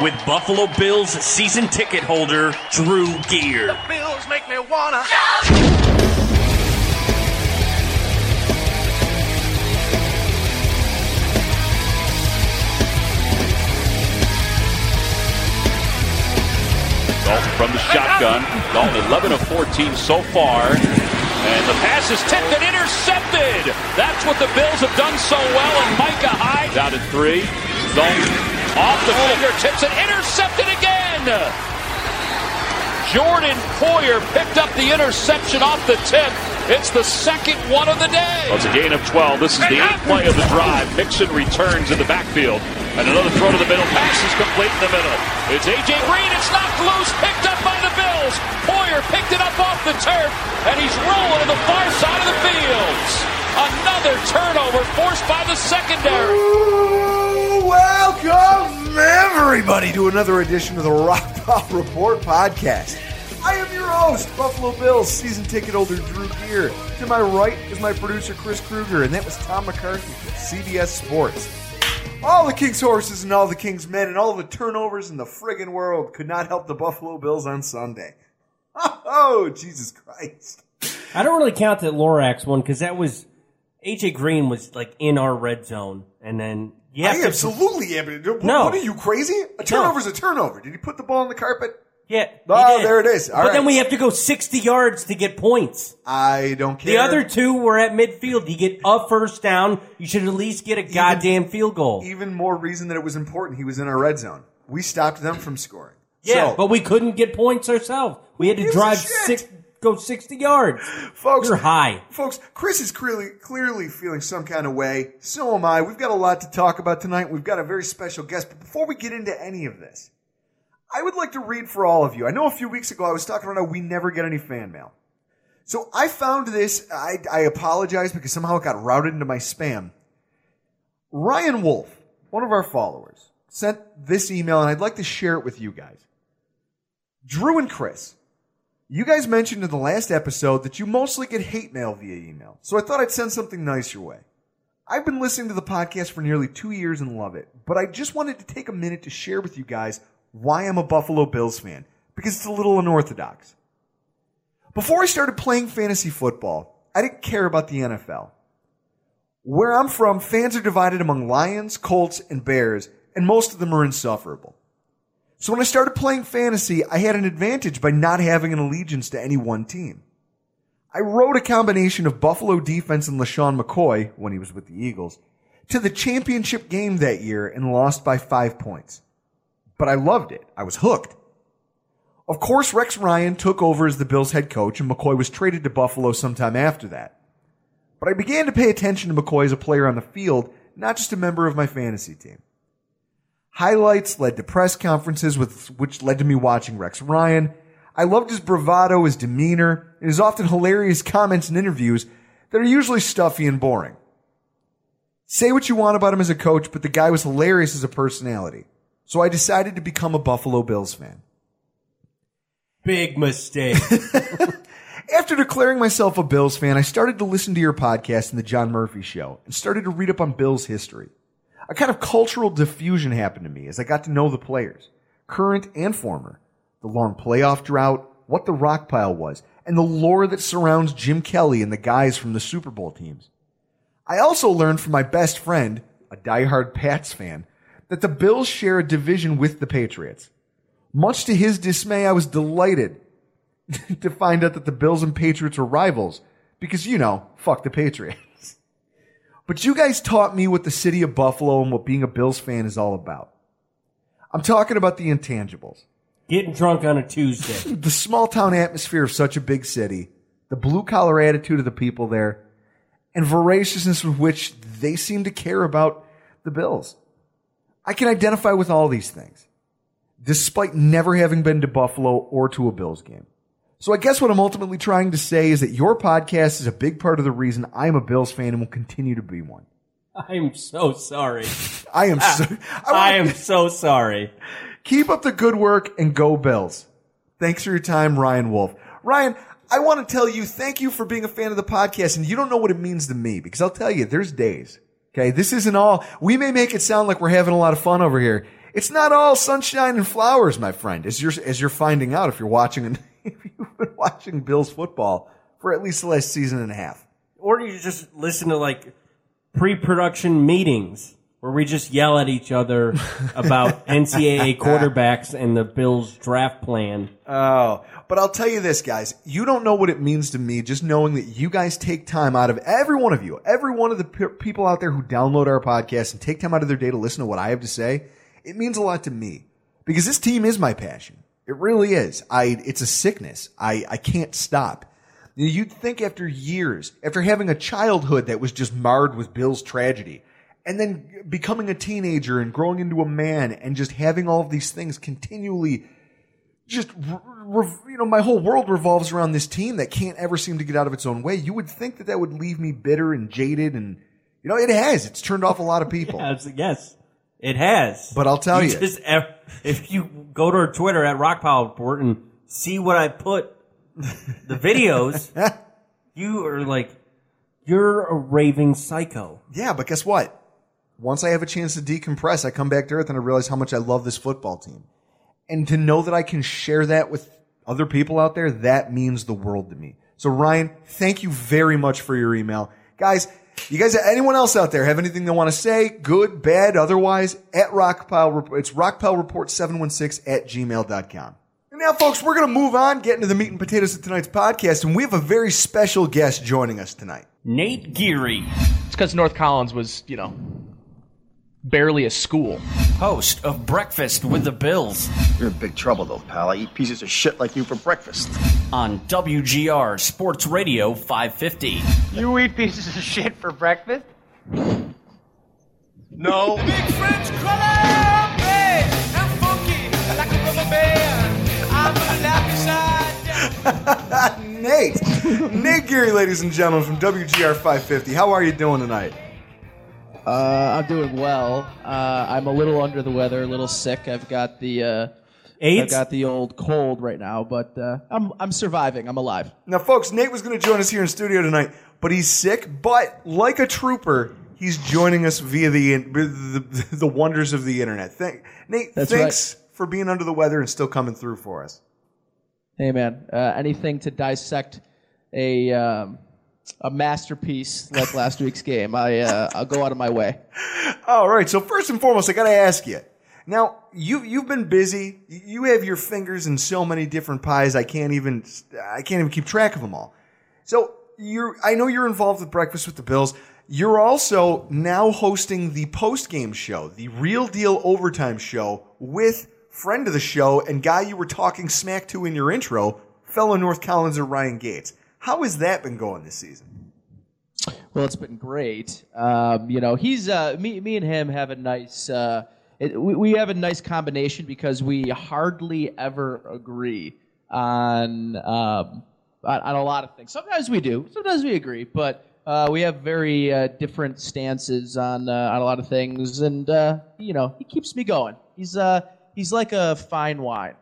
with Buffalo Bills season ticket holder Drew Gear. The Bills make me wanna. Dalton from the shotgun. Dalton 11 of 14 so far. And the pass is tipped and intercepted. That's what the Bills have done so well. And Micah Hyde down at three. Dalton off the fingertips and intercepted again. Jordan Poyer picked up the interception off the tip. It's the second one of the day. Well, it's a gain of 12. This is the eighth play of the drive. Mixon returns in the backfield. And another throw to the middle. Pass is complete in the middle. It's A.J. Green. It's knocked loose. Picked up by the Bills. Poyer picked it up off the turf. And he's rolling to the far side of the field. Another turnover forced by the secondary. Ooh, welcome everybody to another edition of the Rock Pop Report podcast. I am your host, Buffalo Bills season ticket holder Drew Gear. To my right is my producer Chris Kruger, and that was Tom McCarthy from CBS Sports. All the King's horses and all the King's men and all the turnovers in the friggin' world could not help the Buffalo Bills on Sunday. Oh, Jesus Christ. I don't really count that Lorax one because that was AJ Green was like in our red zone, and then you have I to- absolutely am. No. What are you crazy? A turnover's a turnover. Did he put the ball on the carpet? yeah. he Oh, did. there it is. All but right. then we have to go sixty yards to get points. I don't care. The other two were at midfield. You get a first down. You should at least get a goddamn field goal. even more reason that it was important. He was in our red zone. We stopped them from scoring. Yeah, So, but we couldn't get points ourselves. We had to gives a drive shit? six, go sixty yards. folks, You're high. Folks, Chris is clearly clearly feeling some kind of way. So am I. We've got a lot to talk about tonight. We've got a very special guest. But before we get into any of this, I would like to read for all of you. I know a few weeks ago I was talking about how we never get any fan mail. So I found this. I, I apologize because somehow it got routed into my spam. Ryan Wolf, one of our followers, sent this email, and I'd like to share it with you guys. Drew and Chris, you guys mentioned in the last episode that you mostly get hate mail via email, so I thought I'd send something nice your way. I've been listening to the podcast for nearly two years and love it, but I just wanted to take a minute to share with you guys why I'm a Buffalo Bills fan, because it's a little unorthodox. Before I started playing fantasy football, I didn't care about the NFL. Where I'm from, fans are divided among Lions, Colts, and Bears, and most of them are insufferable. So when I started playing fantasy, I had an advantage by not having an allegiance to any one team. I rode a combination of Buffalo defense and LeSean McCoy, when he was with the Eagles, to the championship game that year and lost by five points. But I loved it. I was hooked. Of course, Rex Ryan took over as the Bills head coach and McCoy was traded to Buffalo sometime after that. But I began to pay attention to McCoy as a player on the field, not just a member of my fantasy team. Highlights led to press conferences with, which led to me watching Rex Ryan. I loved his bravado, his demeanor, and his often hilarious comments and interviews that are usually stuffy and boring. Say what you want about him as a coach, but the guy was hilarious as a personality. So I decided to become a Buffalo Bills fan. Big mistake. After declaring myself a Bills fan, I started to listen to your podcast and the John Murphy show and started to read up on Bills history. A kind of cultural diffusion happened to me as I got to know the players, current and former, the long playoff drought, what the rock pile was, and the lore that surrounds Jim Kelly and the guys from the Super Bowl teams. I also learned from my best friend, a diehard Pats fan, that the Bills share a division with the Patriots. Much to his dismay, I was delighted to find out that the Bills and Patriots were rivals because, you know, fuck the Patriots. But you guys taught me what the city of Buffalo and what being a Bills fan is all about. I'm talking about the intangibles. Getting drunk on a Tuesday. the small town atmosphere of such a big city, the blue collar attitude of the people there, and voraciousness with which they seem to care about the Bills. I can identify with all these things, despite never having been to Buffalo or to a Bills game. So I guess what I'm ultimately trying to say is that your podcast is a big part of the reason I'm a Bills fan and will continue to be one. I'm so sorry. I am ah, so, I, I am so sorry. Keep up the good work and go Bills. Thanks for your time, Ryan Wolf. Ryan, I want to tell you thank you for being a fan of the podcast and you don't know what it means to me because I'll tell you there's days. Okay. This isn't all, we may make it sound like we're having a lot of fun over here. It's not all sunshine and flowers, my friend, as you're, as you're finding out if you're watching if you've been watching Bills football for at least the last season and a half. Or you just listen to like pre-production meetings where we just yell at each other about NCAA quarterbacks and the Bills draft plan. Oh, but I'll tell you this, guys. You don't know what it means to me just knowing that you guys take time out of every one of you, every one of the pe- people out there who download our podcast and take time out of their day to listen to what I have to say. It means a lot to me because this team is my passion. It really is. I, it's a sickness. I, I can't stop. You'd think after years, after having a childhood that was just marred with Bill's tragedy, and then becoming a teenager and growing into a man and just having all of these things continually just you know my whole world revolves around this team that can't ever seem to get out of its own way you would think that that would leave me bitter and jaded and you know it has it's turned off a lot of people yes, yes it has but i'll tell you, you just, if you go to our twitter at rockpile report and see what i put the videos you are like you're a raving psycho yeah but guess what once I have a chance to decompress, I come back to earth and I realize how much I love this football team. And to know that I can share that with other people out there, that means the world to me. So Ryan, thank you very much for your email. Guys, you guys, anyone else out there have anything they want to say? Good, bad, otherwise? At Rockpile, it's rockpilereport716 at gmail.com. And now, folks, we're going to move on, get into the meat and potatoes of tonight's podcast, and we have a very special guest joining us tonight. Nate Geary. It's because North Collins was, you know, barely a school. Host of Breakfast with the Bills. You're in big trouble, though, pal. I eat pieces of shit like you for breakfast. On WGR Sports Radio 550. You eat pieces of shit for breakfast? No. Big French I'm funky like a rubber band. I'm Nate. Nate Geary, ladies and gentlemen, from WGR 550. How are you doing tonight? Uh, I'm doing well. Uh, I'm a little under the weather, a little sick. I've got the uh, AIDS? I've got the old cold right now, but uh, I'm I'm surviving. I'm alive. Now, folks, Nate was going to join us here in studio tonight, but he's sick. But like a trooper, he's joining us via the the, the wonders of the internet. Thank, Nate, That's thanks right. for being under the weather and still coming through for us. Hey, man. Uh, anything to dissect a um, a masterpiece like last week's game. I uh, I'll go out of my way. All right. So first and foremost, I got to ask you. Now you you've been busy. You have your fingers in so many different pies. I can't even I can't even keep track of them all. So you're I know you're involved with Breakfast with the Bills. You're also now hosting the post game show, the Real Deal Overtime show with friend of the show and guy you were talking smack to in your intro, fellow North Collinser Ryan Gates. How has that been going this season? Well, it's been great. Um, you know, he's uh, me. Me and him have a nice. Uh, it, we, we have a nice combination because we hardly ever agree on um, on, on a lot of things. Sometimes we do. Sometimes we agree, but uh, we have very uh, different stances on uh, on a lot of things. And uh, you know, he keeps me going. He's uh, he's like a fine wine.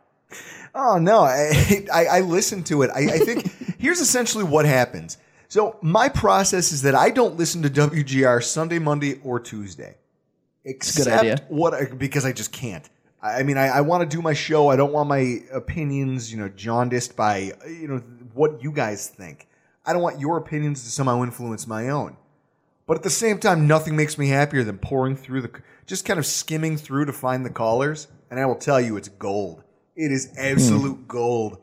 Oh no, I I, I listened to it. I, I think Here's essentially what happens. So my process is that I don't listen to WGR Sunday, Monday, or Tuesday, except what I, because I just can't. I I mean, I, I want to do my show. I don't want my opinions, you know, jaundiced by you know what you guys think. I don't want your opinions to somehow influence my own. But at the same time, nothing makes me happier than pouring through the, just kind of skimming through to find the callers. And I will tell you, it's gold. It is absolute gold.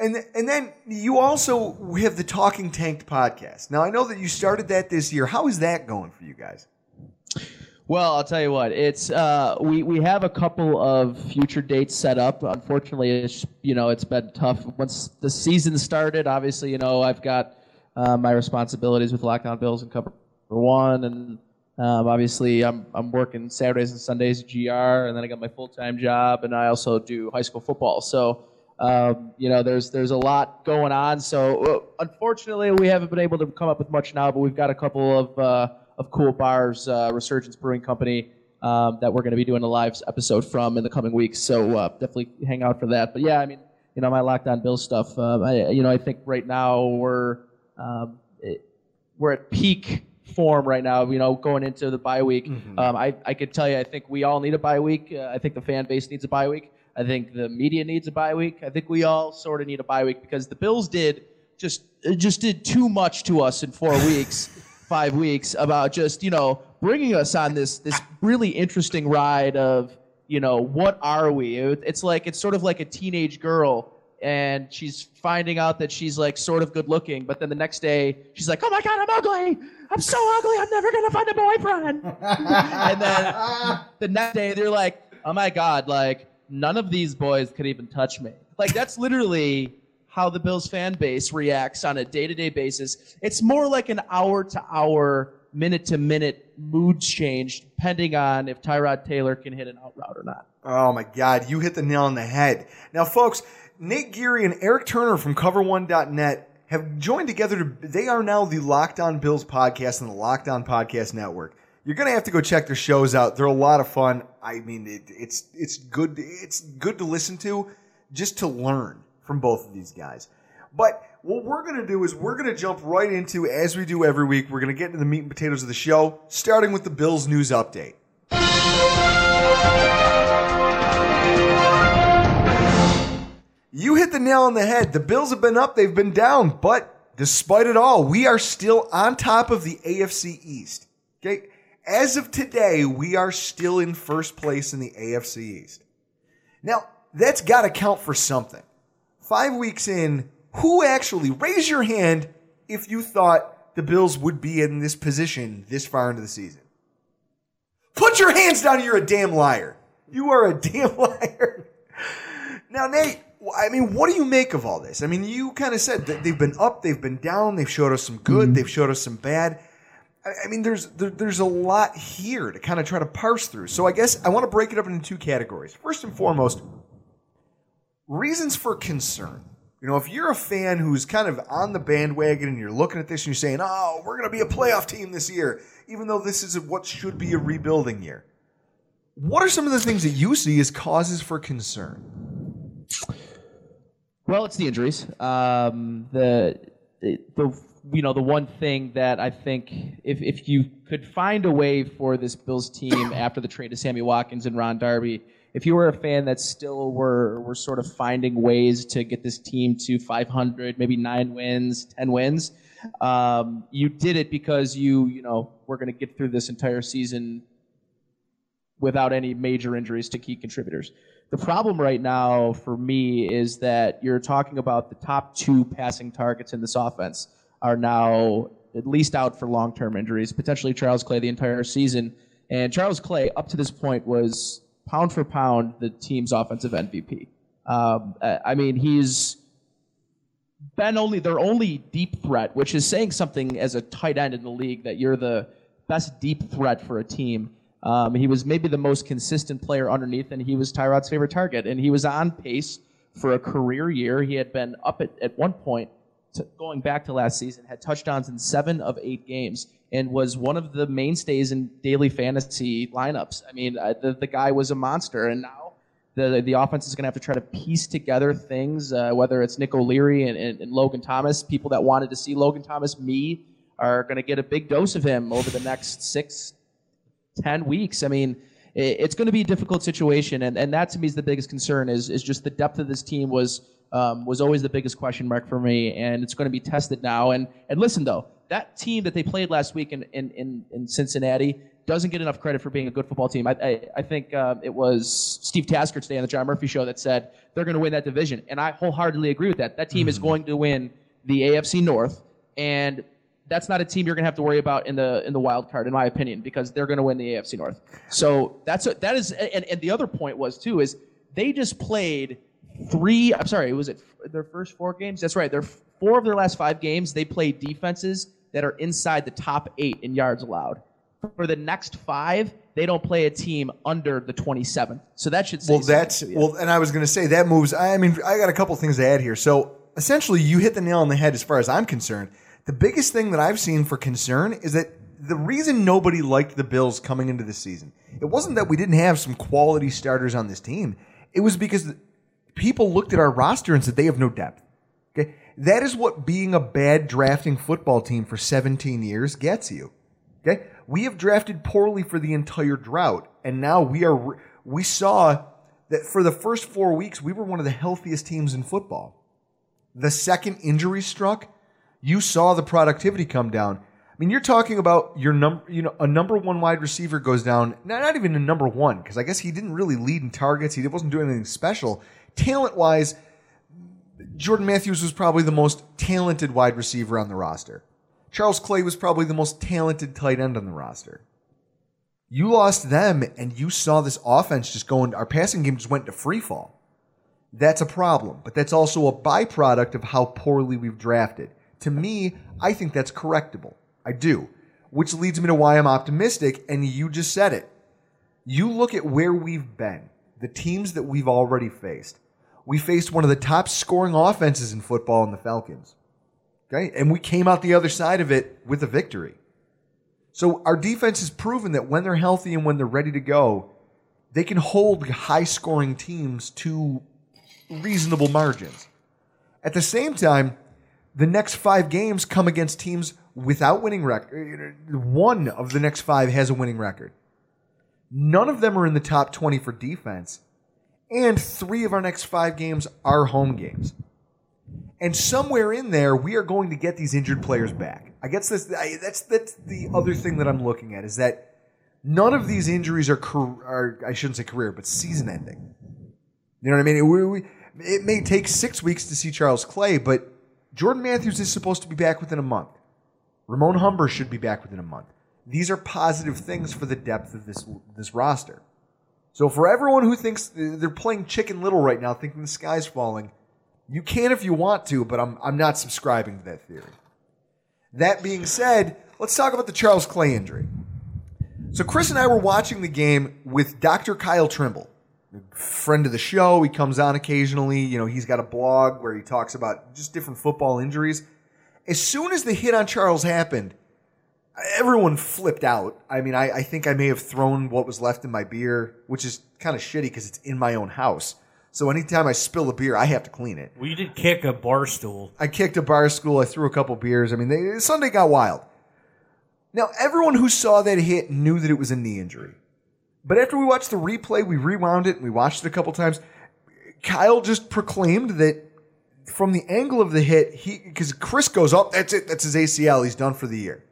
And and then you also have the Talking Tanked podcast. Now I know that you started that this year. How is that going for you guys? Well, I'll tell you what. It's uh, we we have a couple of future dates set up. Unfortunately, it's you know it's been tough. Once the season started, obviously you know I've got uh, my responsibilities with Lockdown Bills and Cover One, and um, obviously I'm I'm working Saturdays and Sundays at GR, and then I got my full time job, and I also do high school football. So. Um, you know, there's there's a lot going on. So uh, unfortunately, we haven't been able to come up with much now, but we've got a couple of uh, of cool bars, uh, Resurgence Brewing Company, um, that we're going to be doing a live episode from in the coming weeks. So uh, definitely hang out for that. But yeah, I mean, you know, my Lockdown Bill stuff. Uh, I, you know, I think right now we're um, it, we're at peak form right now. You know, going into the bye week. Um, I I could tell you, I think we all need a bye week. Uh, I think the fan base needs a bye week. I think the media needs a bye week. I think we all sort of need a bye week because the Bills did just uh, just did too much to us in four weeks, five weeks about just you know bringing us on this this really interesting ride of you know what are we? It's like it's sort of like a teenage girl and she's finding out that she's like sort of good looking, but then the next day she's like, oh my god, I'm ugly. I'm so ugly. I'm never gonna find a boyfriend. and then the next day they're like, oh my god, like none of these boys could even touch me. Like that's literally how the Bills fan base reacts on a day-to-day basis. It's more like an hour-to-hour, minute-to-minute mood change, depending on if Tyrod Taylor can hit an out route or not. Oh my God, you hit the nail on the head. Now, folks, Nate Geary and Eric Turner from CoverOne.net have joined together to. They are now the Lockdown Bills podcast and the Lockdown Podcast Network. You're gonna have to go check their shows out. They're a lot of fun. I mean, it, it's it's good. It's good to listen to, just to learn from both of these guys. But what we're gonna do is we're gonna jump right into, as we do every week, we're gonna get into the meat and potatoes of the show, starting with the Bills news update. You hit the nail on the head. The Bills have been up, they've been down, but despite it all, we are still on top of the AFC East. Okay? As of today, we are still in first place in the AFC East. Now, that's got to count for something. Five weeks in, who actually, raise your hand if you thought the Bills would be in this position this far into the season? Put your hands down, you're a damn liar. You are a damn liar. Now, Nate, I mean, what do you make of all this? I mean, you kind of said that they've been up, they've been down, they've showed us some good, mm-hmm. they've showed us some bad. I, mean, there's there, there's a lot here to kind of try to parse through. So I guess I want to break it up into two categories. First and foremost, reasons for concern. You know, if you're a fan who's kind of on the bandwagon and you're looking at this and you're saying, "Oh, we're going to be a playoff team this year," even though this is what should be a rebuilding year. What are some of the things that you see as causes for concern? Well, it's the injuries. Um, the the you know the one thing that I think if if you could find a way for this Bills team after the trade of Sammy Watkins and Ron Darby, if you were a fan that still were were sort of finding ways to get this team to 500, maybe nine wins, ten wins, um, you did it because you you know we're going to get through this entire season without any major injuries to key contributors. The problem right now for me is that you're talking about the top two passing targets in this offense are now at least out for long term injuries, potentially Charles Clay the entire season. And Charles Clay, up to this point, was pound for pound the team's offensive MVP. Um, I mean, he's been only their only deep threat, which is saying something as a tight end in the league that you're the best deep threat for a team. Um, he was maybe the most consistent player underneath, and he was Tyrod's favorite target. And he was on pace for a career year. He had been up at, at one point, going back to last season, had touchdowns in seven of eight games, and was one of the mainstays in daily fantasy lineups. I mean, uh, the, the guy was a monster, and now The the offense is going to have to try to piece together things, uh, whether it's Nick O'Leary and, and, and Logan Thomas. People that wanted to see Logan Thomas, me, are going to get a big dose of him over the next six, ten weeks. I mean, it, it's going to be a difficult situation, and, and that to me is the biggest concern. Is is just the depth of this team was um, was always the biggest question mark for me, and it's going to be tested now. And and listen though, that team that they played last week in in, in, in Cincinnati doesn't get enough credit for being a good football team. I, I, I think uh, it was Steve Tasker today on the John Murphy show that said they're going to win that division, and I wholeheartedly agree with that. That team mm-hmm. is going to win the AFC North, and that's not a team you're going to have to worry about in the in the wild card, in my opinion, because they're going to win the AFC North. So that's a, that is, and, and the other point was too is they just played three. I'm sorry, was it their first four games? That's right. They're four of their last five games. They played defenses that are inside the top eight in yards allowed for the next five, they don't play a team under the 27th. So that should say well. That's well, and I was going to say that moves. I mean, I got a couple things to add here. So essentially, you hit the nail on the head as far as I'm concerned. The biggest thing that I've seen for concern is that the reason nobody liked the Bills coming into the season, it wasn't that we didn't have some quality starters on this team. It was because people looked at our roster and said they have no depth. Okay, that is what being a bad drafting football team for 17 years gets you. Okay, we have drafted poorly for the entire drought, and now we are. We saw that for the first four weeks, we were one of the healthiest teams in football. The second injury struck, you saw the productivity come down. I mean, you're talking about your number, you know, a number one wide receiver goes down, not, not even a number one, because I guess he didn't really lead in targets. He wasn't doing anything special. Talent wise, Jordan Matthews was probably the most talented wide receiver on the roster. Charles Clay was probably the most talented tight end on the roster. You lost them and you saw this offense just going, our passing game just went to free fall. That's a problem, but that's also a byproduct of how poorly we've drafted. To me, I think that's correctable. I do. Which leads me to why I'm optimistic, and you just said it. You look at where we've been, the teams that we've already faced. We faced one of the top scoring offenses in football in the Falcons. Okay. And we came out the other side of it with a victory. So our defense has proven that when they're healthy and when they're ready to go, they can hold high scoring teams to reasonable margins. At the same time, the next five games come against teams without winning record. One of the next five has a winning record. None of them are in the top 20 for defense. And three of our next five games are home games. And somewhere in there, we are going to get these injured players back. I guess this, I, that's that's the other thing that I'm looking at is that none of these injuries are, are I shouldn't say career, but season ending. You know what I mean? It, we, it may take six weeks to see Charles Clay, but Jordan Matthews is supposed to be back within a month. Ramon Humber should be back within a month. These are positive things for the depth of this this roster. So for everyone who thinks they're playing Chicken Little right now, thinking the sky's falling, you can if you want to, but I'm, I'm not subscribing to that theory. That being said, let's talk about the Charles Clay injury. So, Chris and I were watching the game with Dr. Kyle Trimble, friend of the show. He comes on occasionally. You know, he's got a blog where he talks about just different football injuries. As soon as the hit on Charles happened, everyone flipped out. I mean, I, I think I may have thrown what was left in my beer, which is kind of shitty because it's in my own house. So anytime I spill a beer, I have to clean it. Well, you did kick a bar stool. I kicked a bar stool. I threw a couple beers. I mean, they, Sunday got wild. Now, everyone who saw that hit knew that it was a knee injury. But after we watched the replay, we rewound it and we watched it a couple times. Kyle just proclaimed that from the angle of the hit, he because Chris goes up, oh, that's it, that's his ACL, he's done for the year.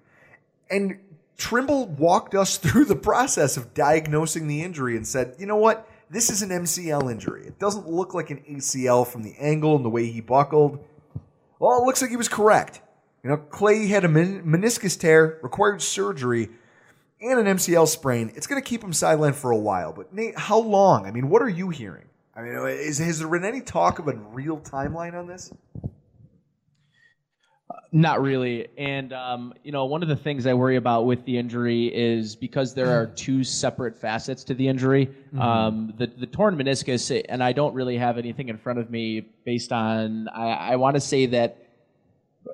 And Trimble walked us through the process of diagnosing the injury and said, you know what? This is an MCL injury. It doesn't look like an ACL from the angle and the way he buckled. Well, it looks like he was correct. You know, Clay had a men- meniscus tear, required surgery, and an MCL sprain. It's going to keep him sidelined for a while. But Nate, how long? I mean, what are you hearing? I mean, is, has there been any talk of a real timeline on this? Not really. And, um, you know, one of the things I worry about with the injury is because there are two separate facets to the injury. Mm-hmm. Um, the, the torn meniscus, and I don't really have anything in front of me based on, I, I want to say that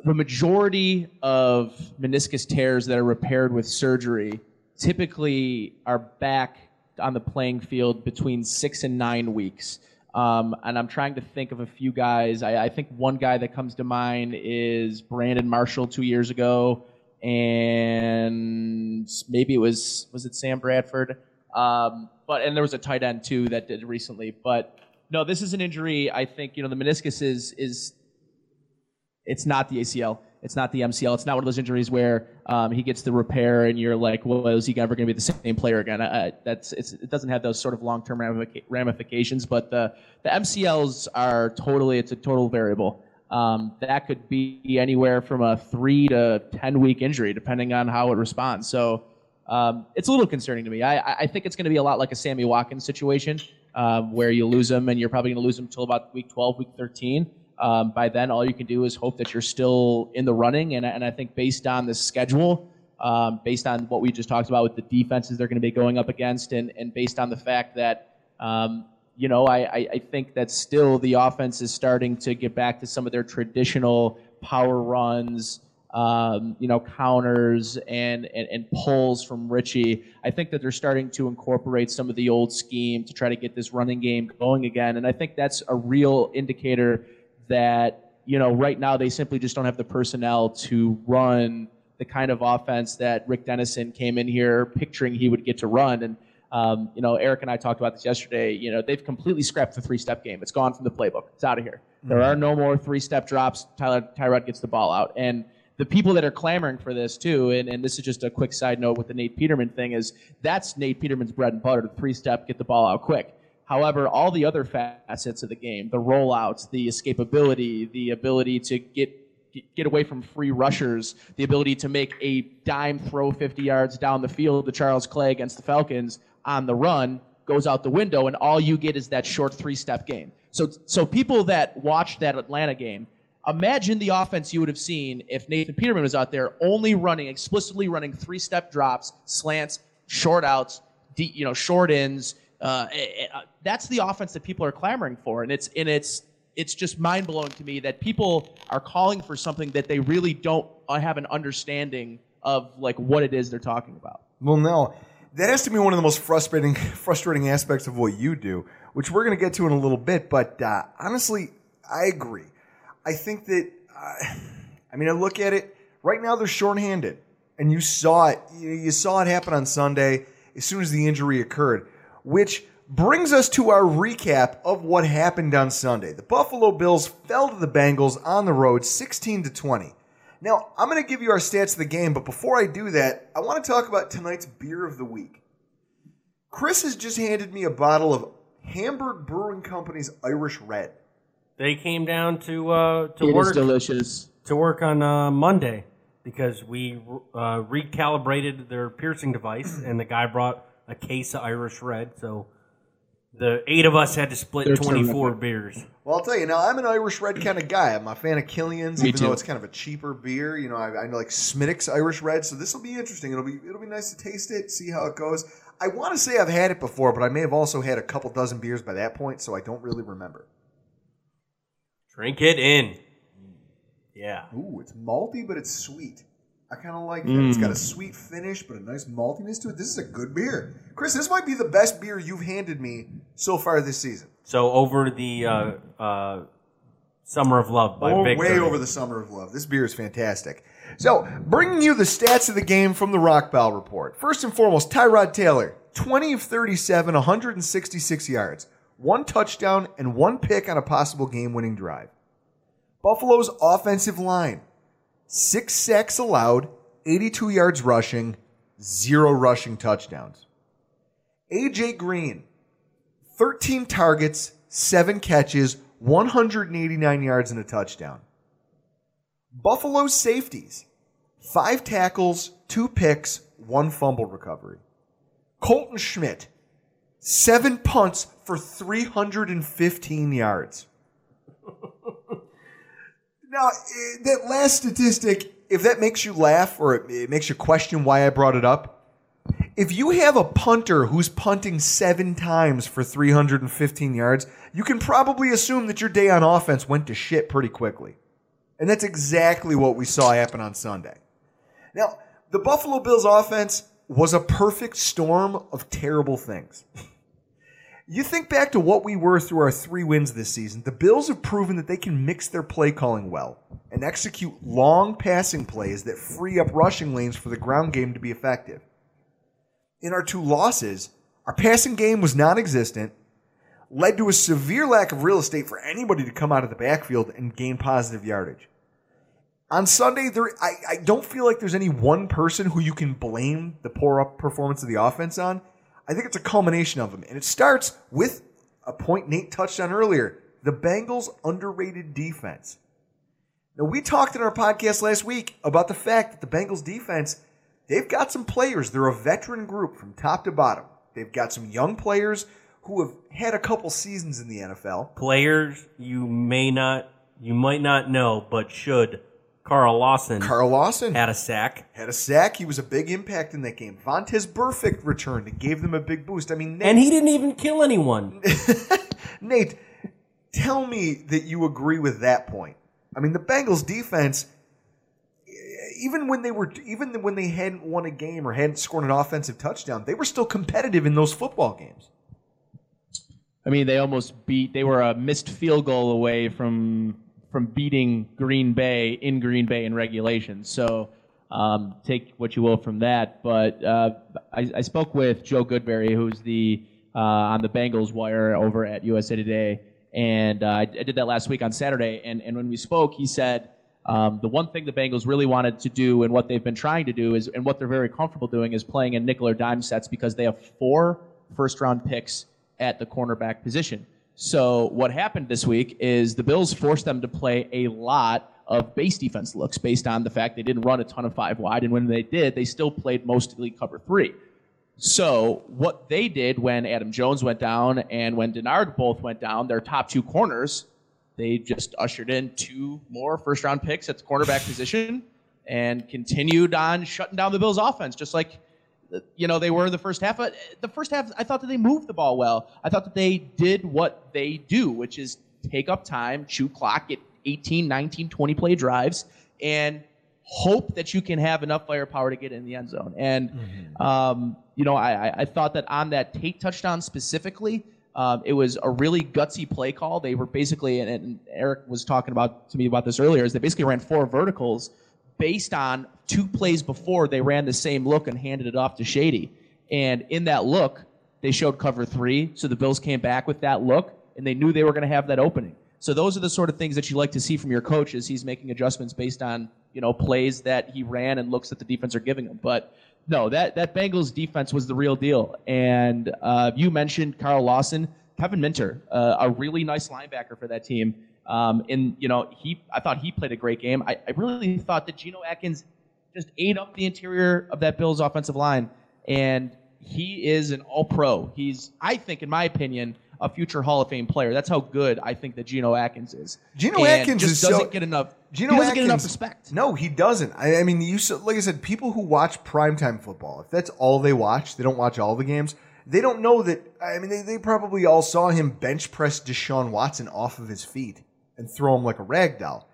the majority of meniscus tears that are repaired with surgery typically are back on the playing field between six and nine weeks. Um, and I'm trying to think of a few guys. I, I think one guy that comes to mind is Brandon Marshall two years ago, and maybe it was was it Sam Bradford. Um, but and there was a tight end too that did recently. But no, this is an injury. I think you know the meniscus is is it's not the ACL. It's not the MCL. It's not one of those injuries where um, he gets the repair and you're like, well, is he ever going to be the same player again? Uh, that's it doesn't have those sort of long term ramifications. But the the MCLs are totally it's a total variable. Um, that could be anywhere from a three to ten week injury depending on how it responds. So um, it's a little concerning to me. I, I think it's going to be a lot like a Sammy Watkins situation um, where you lose him and you're probably going to lose him until about week 12, week 13. Um, by then, all you can do is hope that you're still in the running. And, and I think based on the schedule, um, based on what we just talked about with the defenses they're going to be going up against, and, and based on the fact that, um, you know, I, I, I think that still the offense is starting to get back to some of their traditional power runs, um, you know, counters and, and, and pulls from Richie. I think that they're starting to incorporate some of the old scheme to try to get this running game going again. And I think that's a real indicator that you know right now they simply just don't have the personnel to run the kind of offense that Rick Dennison came in here picturing he would get to run. And um, you know, Eric and I talked about this yesterday. You know, they've completely scrapped the three-step game. It's gone from the playbook. It's out of here. Mm-hmm. There are no more three-step drops. Tyler Tyrod gets the ball out, and the people that are clamoring for this too, and, and this is just a quick side note with the Nate Peterman thing, is that's Nate Peterman's bread and butter. The three-step, get the ball out quick. However, all the other facets of the game, the rollouts, the escapability, the ability to get get away from free rushers, the ability to make a dime throw 50 yards down the field to Charles Clay against the Falcons on the run goes out the window, and all you get is that short three-step game. So, so people that watched that Atlanta game, imagine the offense you would have seen if Nathan Peterman was out there only running, explicitly running three-step drops, slants, short outs, deep, you know, short ends, uh, uh, that's the offense that people are clamoring for, and it's and it's it's just mind blowing to me that people are calling for something that they really don't have an understanding of like what it is they're talking about. Well, no, that has to be one of the most frustrating frustrating aspects of what you do, which we're going to get to in a little bit. But uh, honestly, I agree. I think that uh, I mean I look at it right now they're shorthanded, and you saw it. You saw it happen on Sunday as soon as the injury occurred which brings us to our recap of what happened on Sunday. The Buffalo Bills fell to the Bengals on the road 16 to 20. Now, I'm going to give you our stats of the game, but before I do that, I want to talk about tonight's beer of the week. Chris has just handed me a bottle of Hamburg Brewing Company's Irish Red. They came down to uh, to it work delicious to work on uh, Monday because we uh, recalibrated their piercing device, and the guy brought a case of Irish Red. So the eight of us had to split They're 24 terrific. beers. Well, I'll tell you now, I'm an Irish Red kind of guy. I'm a fan of Killian's, Me even too. though it's kind of a cheaper beer. You know, I, I know like Smithwick's Irish Red, so this will be interesting. It'll be it'll be nice to taste it, see how it goes. I want to say I've had it before, but I may have also had a couple dozen beers by that point, so I don't really remember. Drink it in. Yeah. Ooh, it's malty, but it's sweet. I kind of like that. It's got a sweet finish, but a nice maltiness to it. This is a good beer. Chris, this might be the best beer you've handed me so far this season. So over the uh, uh, Summer of Love by Oh, Victor. way over the summer of love. This beer is fantastic. So, bringing you the stats of the game from the Rockpile Report. First and foremost, Tyrod Taylor, 20 of 37, 166 yards, one touchdown, and one pick on a possible game winning drive. Buffalo's offensive line, six sacks allowed, 82 yards rushing, zero rushing touchdowns. AJ Green, 13 targets, seven catches, 189 yards, and a touchdown. Buffalo safeties, five tackles, two picks, one fumble recovery. Colton Schmidt, seven punts for 315 yards. Now, eh, that last statistic, if that makes you laugh or it, makes you question why I brought it up, if you have a punter who's punting seven times for 315 yards, you can probably assume that your day on offense went to shit pretty quickly. And that's exactly what we saw happen on Sunday. Now, the Buffalo Bills offense was a perfect storm of terrible things. You think back to what we were through our three wins this season. The Bills have proven that they can mix their play calling well and execute long passing plays that free up rushing lanes for the ground game to be effective. In our two losses, our passing game was non existent, led to a severe lack of real estate for anybody to come out of the backfield and gain positive yardage. On Sunday, there I, I don't feel like there's any one person who you can blame the poor performance of the offense on. I think it's a culmination of them. And it starts with a point Nate touched on earlier the Bengals' underrated defense. Now, we talked in our podcast last week about the fact that the Bengals' defense, they've got some players. They're a veteran group from top to bottom. They've got some young players who have had a couple seasons in the NFL. Players you may not, you might not know, but should. Carl Lawson. Carl Lawson had a sack. Had a sack. He was a big impact in that game. Vontaze Burfict returned and gave them a big boost. I mean, Nate, And he didn't even kill anyone. Nate, tell me that you agree with that point. I mean, the Bengals defense, even when they were, even when they hadn't won a game or hadn't scored an offensive touchdown, they were still competitive in those football games. I mean, they almost beat. They were a missed field goal away from from beating Green Bay in Green Bay in regulation. So um, take what you will from that. But uh, I, I, spoke with Joe Goodberry, who's the uh, on the Bengals wire over at USA Today, and uh, I did that last week on Saturday. And and when we spoke, he said. Um, the one thing the Bengals really wanted to do and what they've been trying to do is, and what they're very comfortable doing is playing in nickel or dime sets because they have four first round picks at the cornerback position. So what happened this week is the Bills forced them to play a lot of base defense looks based on the fact they didn't run a ton of five wide, and when they did, they still played mostly cover three. So what they did when Adam Jones went down and when Dennard both went down, their top two corners, they just ushered in two more first round picks at the cornerback position and continued on shutting down the Bills offense, just like you know they were the first half. But the first half, I thought that they moved the ball well. I thought that they did what they do, which is take up time, chew clock, get 18, 19, 20 play drives, and hope that you can have enough firepower to get in the end zone. And mm-hmm. um, you know, I, I thought that on that Tate touchdown specifically. Um, it was a really gutsy play call. They were basically, and, and Eric was talking about to me about this earlier, is they basically ran four verticals based on two plays before they ran the same look and handed it off to Shady. And in that look, they showed cover three. So the Bills came back with that look and they knew they were going to have that opening. So those are the sort of things that you like to see from your coach as he's making adjustments based on, you know, plays that he ran and looks that the defense are giving him. But no, that, that Bengals defense was the real deal. And uh, you mentioned Carl Lawson, Kevin Minter, uh, a really nice linebacker for that team. Um, and you know, he I thought he played a great game. I, I really thought that Geno Atkins just ate up the interior of that Bills offensive line, and he is an All Pro. He's I think, in my opinion, a future Hall of Fame player. That's how good I think that Geno Atkins is. Geno and Atkins just doesn't so, get enough. Geno doesn't Atkins, get enough respect. No, he doesn't. I, I mean, you like I said, people who watch primetime football, if that's all they watch, they don't watch all the games. They don't know that. I mean, they, they probably all saw him bench press Deshaun Watson off of his feet and throw him like a rag doll.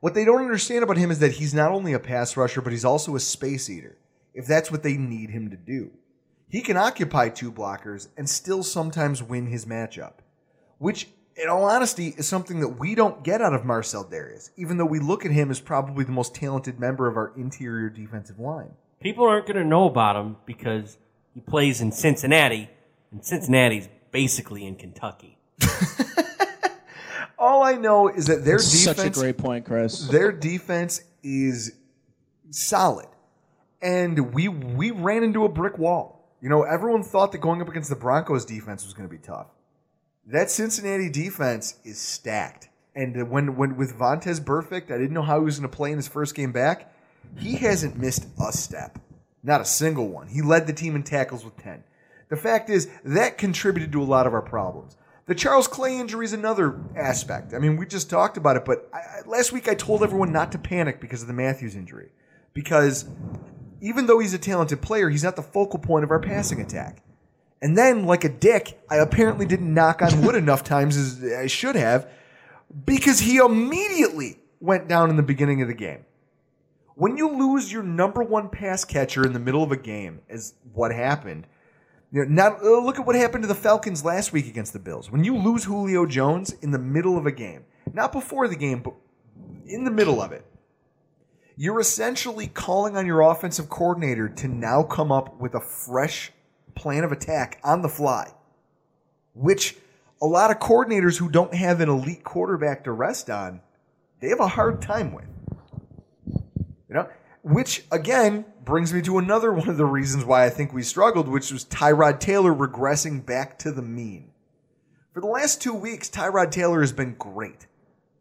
What they don't understand about him is that he's not only a pass rusher, but he's also a space eater, if that's what they need him to do. He can occupy two blockers and still sometimes win his matchup, which, in all honesty, is something that we don't get out of Marcell Dareus, even though we look at him as probably the most talented member of our interior defensive line. People aren't going to know about him because he plays in Cincinnati, and Cincinnati's basically in Kentucky. All I know is that their That's defense. Such a great point, Chris. Their defense is solid, and we we ran into a brick wall. You know, everyone thought that going up against the Broncos defense was going to be tough. That Cincinnati defense is stacked, and when when with Vontaze Burfict, I didn't know how he was going to play in his first game back. He hasn't missed a step, not a single one. He led the team in tackles with ten. The fact is that contributed to a lot of our problems. The Charles Clay injury is another aspect. I mean, we just talked about it, but I, last week I told everyone not to panic because of the Matthews injury. Because even though he's a talented player, he's not the focal point of our passing attack. And then, like a dick, I apparently didn't knock on wood enough times as I should have because he immediately went down in the beginning of the game. When you lose your number one pass catcher in the middle of a game, as what happened, you know, uh, look at what happened to the Falcons last week against the Bills. When you lose Julio Jones in the middle of a game, not before the game, but in the middle of it, you're essentially calling on your offensive coordinator to now come up with a fresh plan of attack on the fly, which a lot of coordinators who don't have an elite quarterback to rest on, they have a hard time with. You know, which again brings me to another one of the reasons why I think we struggled, which was Tyrod Taylor regressing back to the mean. For the last two weeks, Tyrod Taylor has been great.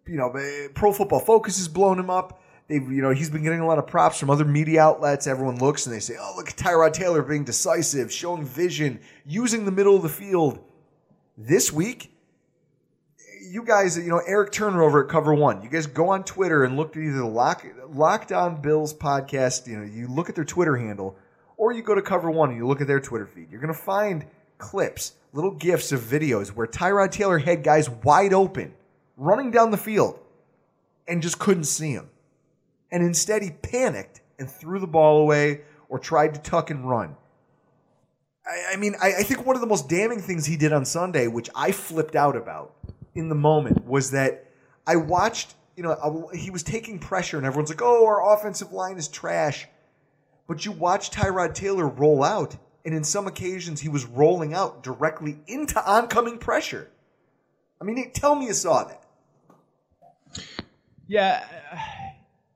You know, eh, Pro Football Focus has blown him up. They've, you know, he's been getting a lot of props from other media outlets. Everyone looks and they say, "Oh, look at Tyrod Taylor being decisive, showing vision, using the middle of the field." This week, you guys, you know, Eric Turner over at Cover One, you guys go on Twitter and look at either the Lock Lockdown Bills podcast. You know, you look at their Twitter handle, or you go to Cover One and you look at their Twitter feed. You're going to find clips, little gifs of videos where Tyrod Taylor had guys wide open, running down the field, and just couldn't see him. And instead, he panicked and threw the ball away or tried to tuck and run. I, mean, I think one of the most damning things he did on Sunday, which I flipped out about in the moment, was that I watched, you know, I- he was taking pressure and everyone's like, oh, our offensive line is trash. But you watch Tyrod Taylor roll out, and in some occasions, he was rolling out directly into oncoming pressure. I mean, tell me you saw that. Yeah,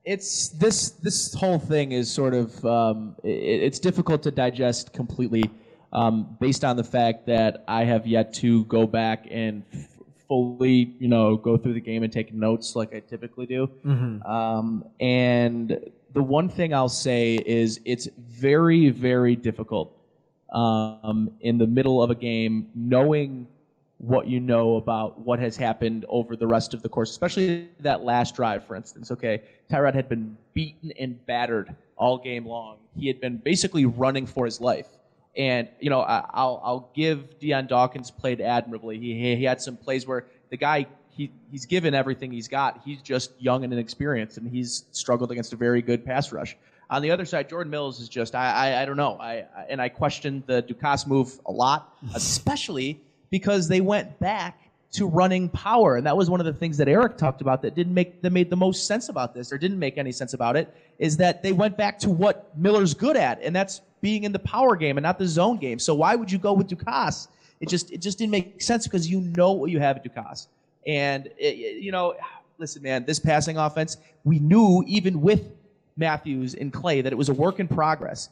it's this this whole thing is sort of um, it, it's difficult to digest completely um, based on the fact that I have yet to go back and fully you know go through the game and take notes like I typically do. Mhm. Um, and the one thing I'll say is it's very very difficult um, in the middle of a game knowing what you know about what has happened over the rest of the course, especially that last drive, for instance. Okay, Tyrod had been beaten and battered all game long. He had been basically running for his life. And you know, I, I'll I'll give Dion Dawkins played admirably. He he, he had some plays where the guy he he's given everything he's got. He's just young and inexperienced, and he's struggled against a very good pass rush. On the other side, Jordan Mills is just I I, I don't know. I, I and I questioned the Ducasse move a lot, especially because they went back to running power, and that was one of the things that Eric talked about that didn't make that made the most sense about this, or didn't make any sense about it, is that they went back to what Miller's good at, and that's being in the power game and not the zone game. So why would you go with Ducasse? It just it just didn't make sense because you know what you have at Ducasse, and it, you know, listen, man, this passing offense, we knew even with Matthews and Clay that it was a work in progress.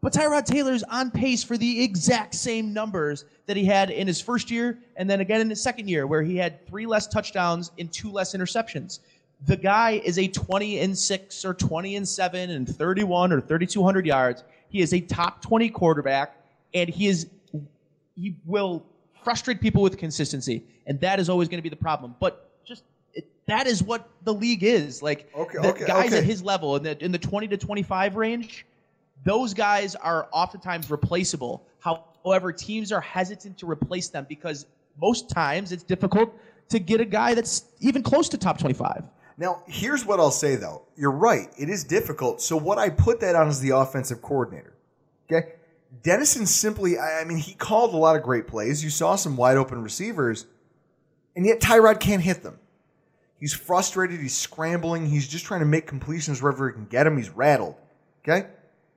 But Tyrod Taylor's on pace for the exact same numbers that he had in his first year and then again in his second year, where he had three less touchdowns and two less interceptions. The guy is a 20 and 6 or 20 and 7 and 31 or 3200 yards. He is a top 20 quarterback and he is he will frustrate people with consistency, and that is always going to be the problem. But just it, that is what the league is. Like Okay, the okay, guys okay. at his level in the in the 20 to 25 range, those guys are oftentimes replaceable. However, teams are hesitant to replace them because most times it's difficult to get a guy that's even close to top 25. Now, here's what I'll say though. You're right. It is difficult. So what I put that on is the offensive coordinator. Okay? Dennison simply, I mean, he called a lot of great plays. You saw some wide open receivers, and yet Tyrod can't hit them. He's frustrated. He's scrambling. He's just trying to make completions wherever he can get them. He's rattled. Okay?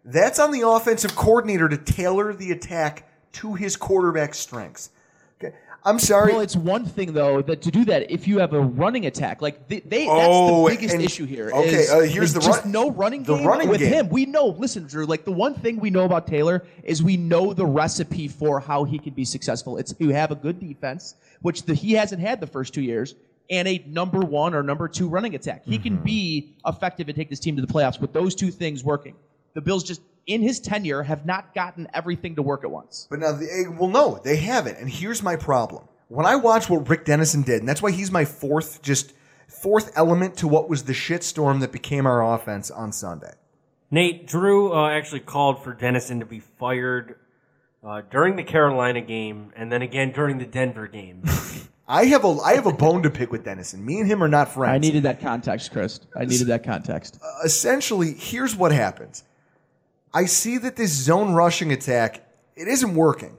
That's on the offensive coordinator to tailor the attack to his quarterback's strengths. Okay? I'm sorry. Well, it's one thing though that to do that if you have a running attack, like they, they Oh, that's the biggest and- issue here. okay, is- uh, here's the just run- no running the game running with game. him. We know. Listen, Drew. Like the one thing we know about Taylor is we know the recipe for how he can be successful. It's you have a good defense, which the, he hasn't had the first two years, and a number one or number two running attack. He Mm-hmm. can be effective and take this team to the playoffs with those two things working. The Bills just in his tenure have not gotten everything to work at once. But now, the, eh, well, no, they haven't. And here's my problem. When I watch what Rick Dennison did, and that's why he's my fourth, just fourth element to what was the shitstorm that became our offense on Sunday. Nate Drew uh, actually called for Dennison to be fired uh, during the Carolina game and then again during the Denver game. I have a I have a bone to pick with Dennison. Me and him are not friends. I needed that context, Chris. I needed that context. essentially, here's what happens. I see that this zone rushing attack, it isn't working.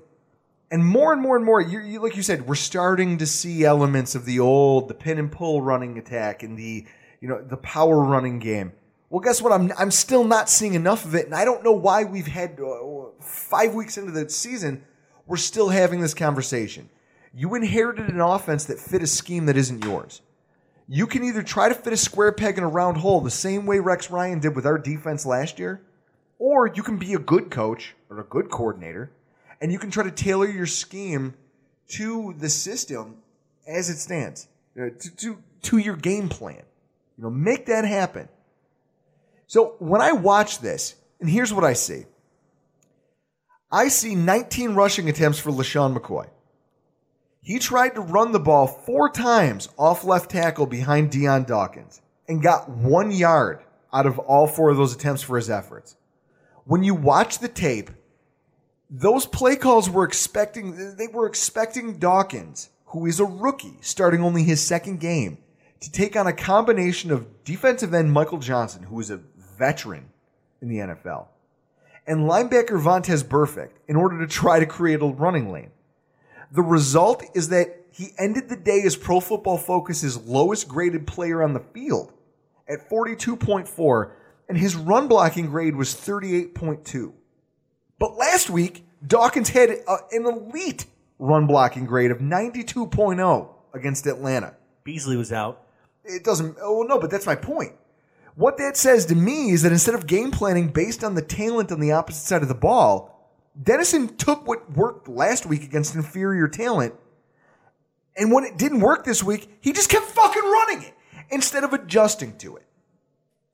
And more and more and more, you, you, like you said, we're starting to see elements of the old, the pin and pull running attack and the, you know, the power running game. Well, guess what? I'm, I'm still not seeing enough of it. And I don't know why we've had uh, five weeks into the season, we're still having this conversation. You inherited an offense that fit a scheme that isn't yours. You can either try to fit a square peg in a round hole the same way Rex Ryan did with our defense last year, or you can be a good coach or a good coordinator and you can try to tailor your scheme to the system as it stands, uh, to, to, to your game plan. You know, make that happen. So when I watch this, and here's what I see I see 19 rushing attempts for LeSean McCoy. He tried to run the ball four times off left tackle behind Dion Dawkins and got one yard out of all four of those attempts for his efforts. When you watch the tape, those play calls were expecting they were expecting Dawkins, who is a rookie, starting only his second game, to take on a combination of defensive end Michael Johnson, who is a veteran in the NFL, and linebacker Vontaze Burfict in order to try to create a running lane. The result is that he ended the day as Pro Football Focus's lowest graded player on the field at 42.4, and his run blocking grade was 38.2. But last week, Dawkins had a, an elite run blocking grade of 92.0 against Atlanta. Beasley was out. It doesn't, oh no, but that's my point. What that says to me is that instead of game planning based on the talent on the opposite side of the ball, Dennison took what worked last week against inferior talent, and when it didn't work this week, he just kept fucking running it instead of adjusting to it.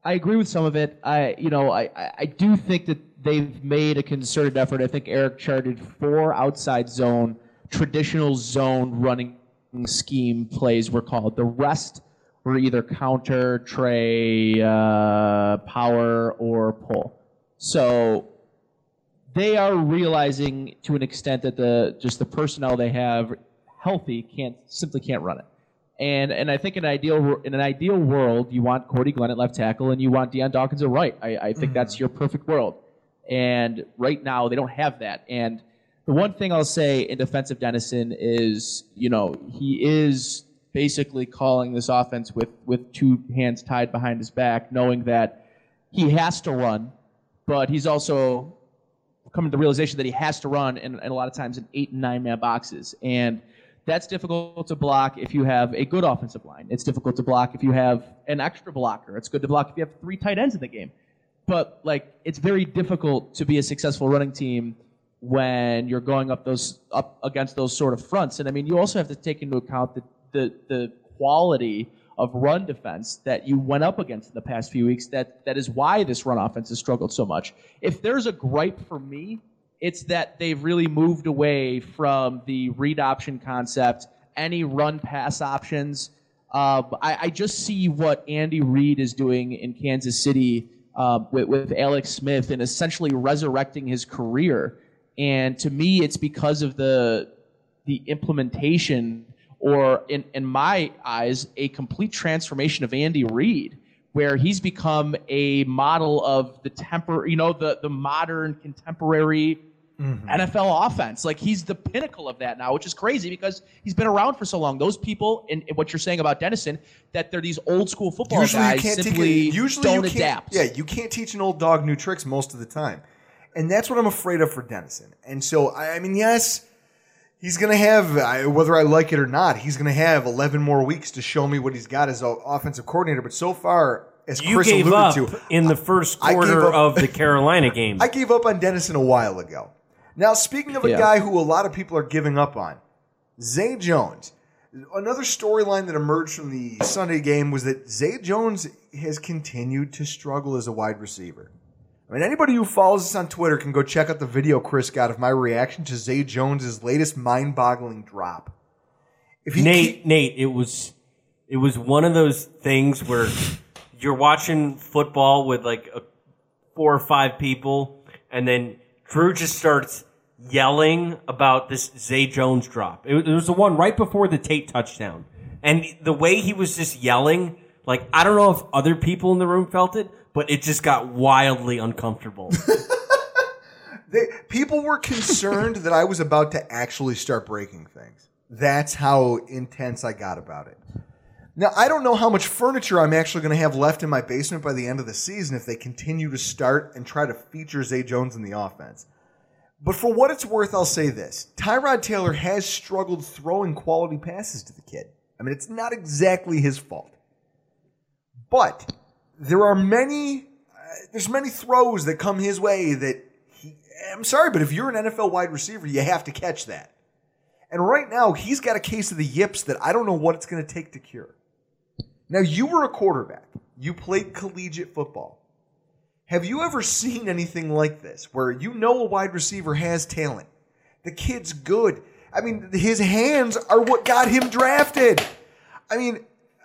I agree with some of it. I, you know, I, I- do think that they've made a concerted effort. I think Eric charted four outside zone, traditional zone running scheme plays were called. The rest were either counter, tray, uh, power, or pull. So they are realizing to an extent that the just the personnel they have healthy can't simply can't run it. And and I think in an ideal in an ideal world, you want Cordy Glenn at left tackle and you want Dion Dawkins at right. I, I think that's mm. your perfect world. And right now they don't have that. And the one thing I'll say in defense of Dennison is, you know, he is basically calling this offense with with two hands tied behind his back, knowing that he has to run, but he's also coming to the realization that he has to run and, and a lot of times in eight and nine man boxes. And that's difficult to block if you have a good offensive line. It's difficult to block if you have an extra blocker. It's good to block if you have three tight ends in the game. But like it's very difficult to be a successful running team when you're going up those up against those sort of fronts. And I mean you also have to take into account the the, the quality of run defense that you went up against in the past few weeks. That that is why this run offense has struggled so much. If there's a gripe for me, it's that they've really moved away from the read option concept, any run pass options. Uh, I, I just see what Andy Reid is doing in Kansas City uh, with, with Alex Smith and essentially resurrecting his career. And to me, it's because of the the implementation, or in, in my eyes, a complete transformation of Andy Reid, where he's become a model of the temper, you know, the the modern contemporary mm-hmm. NFL offense. Like he's the pinnacle of that now, which is crazy because he's been around for so long. Those people, and and what you're saying about Dennison, that they're these old school football usually you can't simply teach, usually don't adapt. Yeah, you can't teach an old dog new tricks most of the time, and that's what I'm afraid of for Dennison. And so, I, I mean, yes, he's going to have I, whether I like it or not, he's going to have 11 more weeks to show me what he's got as an offensive coordinator. But so far, as You Chris gave alluded up to, in the first quarter up- of the Carolina game. I gave up on Dennison a while ago. Now, speaking of a Yeah. guy who a lot of people are giving up on, Zay Jones. Another storyline that emerged from the Sunday game was that Zay Jones has continued to struggle as a wide receiver. I mean, anybody who follows us on Twitter can go check out the video Chris got of my reaction to Zay Jones's latest mind-boggling drop. If he Nate, Nate, it was it was one of those things where you're watching football with like a, four or five people, and then Drew just starts yelling about this Zay Jones drop. It, it was the one right before the Tate touchdown, and the way he was just yelling, like I don't know if other people in the room felt it, but it just got wildly uncomfortable. They, people were concerned that I was about to actually start breaking things. That's how intense I got about it. Now, I don't know how much furniture I'm actually going to have left in my basement by the end of the season if they continue to start and try to feature Zay Jones in the offense. But for what it's worth, I'll say this Tyrod Taylor has struggled throwing quality passes to the kid. I mean, it's not exactly his fault. But there are many, uh, there's many throws that come his way that he, I'm sorry, but if you're an NFL wide receiver, you have to catch that. And right now, he's got a case of the yips that I don't know what it's going to take to cure. Now, you were a quarterback. You played collegiate football. Have you ever seen anything like this where you know a wide receiver has talent? The kid's good. I mean, his hands are what got him drafted. I mean,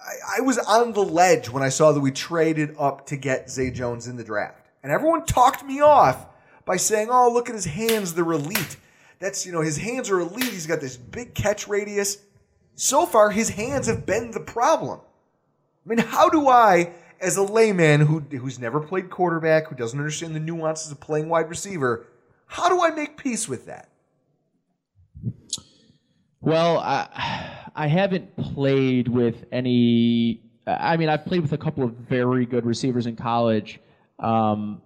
I, I was on the ledge when I saw that we traded up to get Zay Jones in the draft. And everyone talked me off by saying, oh, look at his hands, they're elite. That's, you know, his hands are elite. He's got this big catch radius. So far, his hands have been the problem. I mean, how do I, as a layman who, who's never played quarterback, who doesn't understand the nuances of playing wide receiver, how do I make peace with that? Well, I, I haven't played with any. I mean, I've played with a couple of very good receivers in college, um,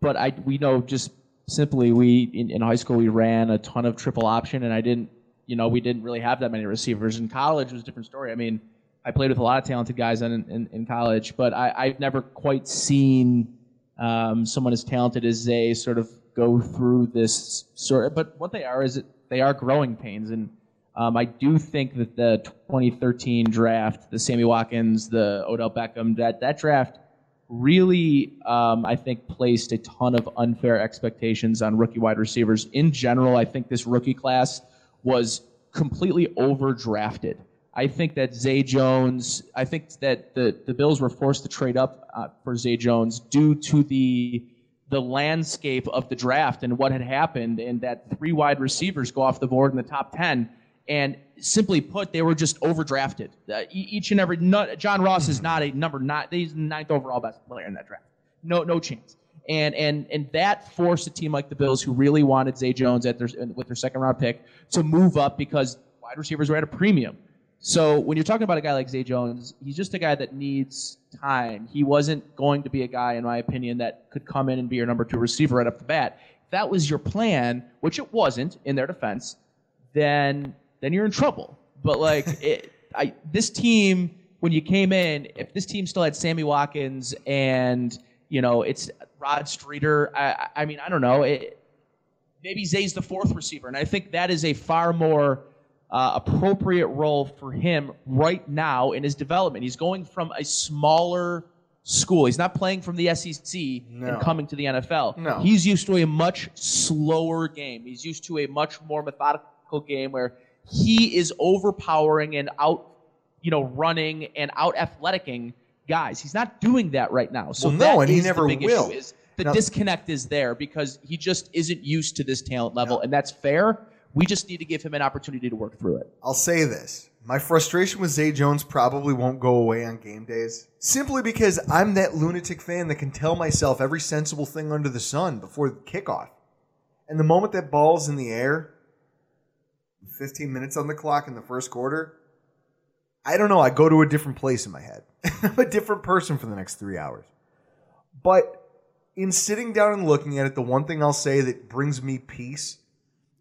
but I we know just simply we in, in high school we ran a ton of triple option, and I didn't. You know, we didn't really have that many receivers. In college, it was a different story. I mean, I played with a lot of talented guys in, in, in college, but I, I've never quite seen um, someone as talented as they sort of go through this sort. Of, but what they are is they are growing pains, and um, I do think that the 2013 draft, the Sammy Watkins, the Odell Beckham, that that draft really, um, I think, placed a ton of unfair expectations on rookie wide receivers. In general, I think this rookie class was completely overdrafted. I think that Zay Jones, I think that the, the Bills were forced to trade up uh, for Zay Jones due to the the landscape of the draft and what had happened, and that three wide receivers go off the board in the top 10. And simply put, they were just overdrafted. Uh, each and every, John Ross is not a number nine, he's the ninth overall best player in that draft. No, no chance. And, and, and that forced a team like the Bills, who really wanted Zay Jones at their, with their second round pick, to move up because wide receivers were at a premium. So when you're talking about a guy like Zay Jones, he's just a guy that needs time. He wasn't going to be a guy, in my opinion, that could come in and be your number two receiver right off the bat. If that was your plan, which it wasn't in their defense, then then you're in trouble. But like it, I, this team, when you came in, if this team still had Sammy Watkins and you know it's Rod Streater, I, I mean I don't know, it, maybe Zay's the fourth receiver, and I think that is a far more uh, appropriate role for him right now in his development. He's going from a smaller school. He's not playing from the SEC No. and coming to the NFL. No. He's used to a much slower game. He's used to a much more methodical game where he is overpowering and out, you know, running and out athleticing guys. He's not doing that right now. So Well, no, and he never will. Is the Now- disconnect is there because he just isn't used to this talent level, and that's fair. We just need to give him an opportunity to work through it. I'll say this. My frustration with Zay Jones probably won't go away on game days. Simply because I'm that lunatic fan that can tell myself every sensible thing under the sun before the kickoff. And the moment that ball's in the air, 15 minutes on the clock in the first quarter, I don't know. I go to a different place in my head. I'm a different person for the next three hours. But in sitting down and looking at it, the one thing I'll say that brings me peace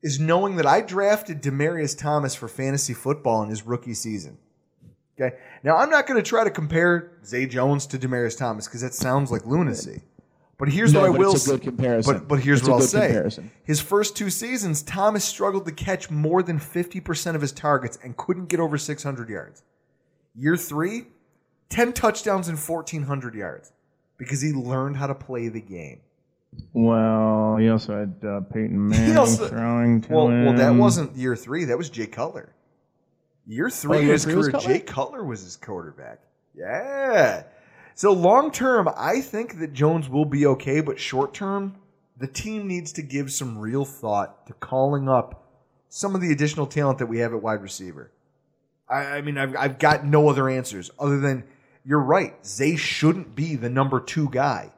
is knowing that I drafted Demaryius Thomas for fantasy football in his rookie season. Okay. Now I'm not going to try to compare Zay Jones to Demaryius Thomas because that sounds like lunacy. But here's No, what I will it's a s- good comparison. But but here's It's what I'll say. comparison. His first two seasons, Thomas struggled to catch more than 50% of his targets and couldn't get over 600 yards. Year three, 10 touchdowns and 1,400 yards because he learned how to play the game. Well, he also had uh, Peyton Manning also- throwing to well, him. well, that wasn't year three. That was Jay Cutler. Year three Oh, of year his three career, Cutler? Jay Cutler was his quarterback. Yeah. So long term, I think that Jones will be okay, but short term, the team needs to give some real thought to calling up some of the additional talent that we have at wide receiver. I, I mean, I've, I've got no other answers other than you're right. Zay shouldn't be the number two guy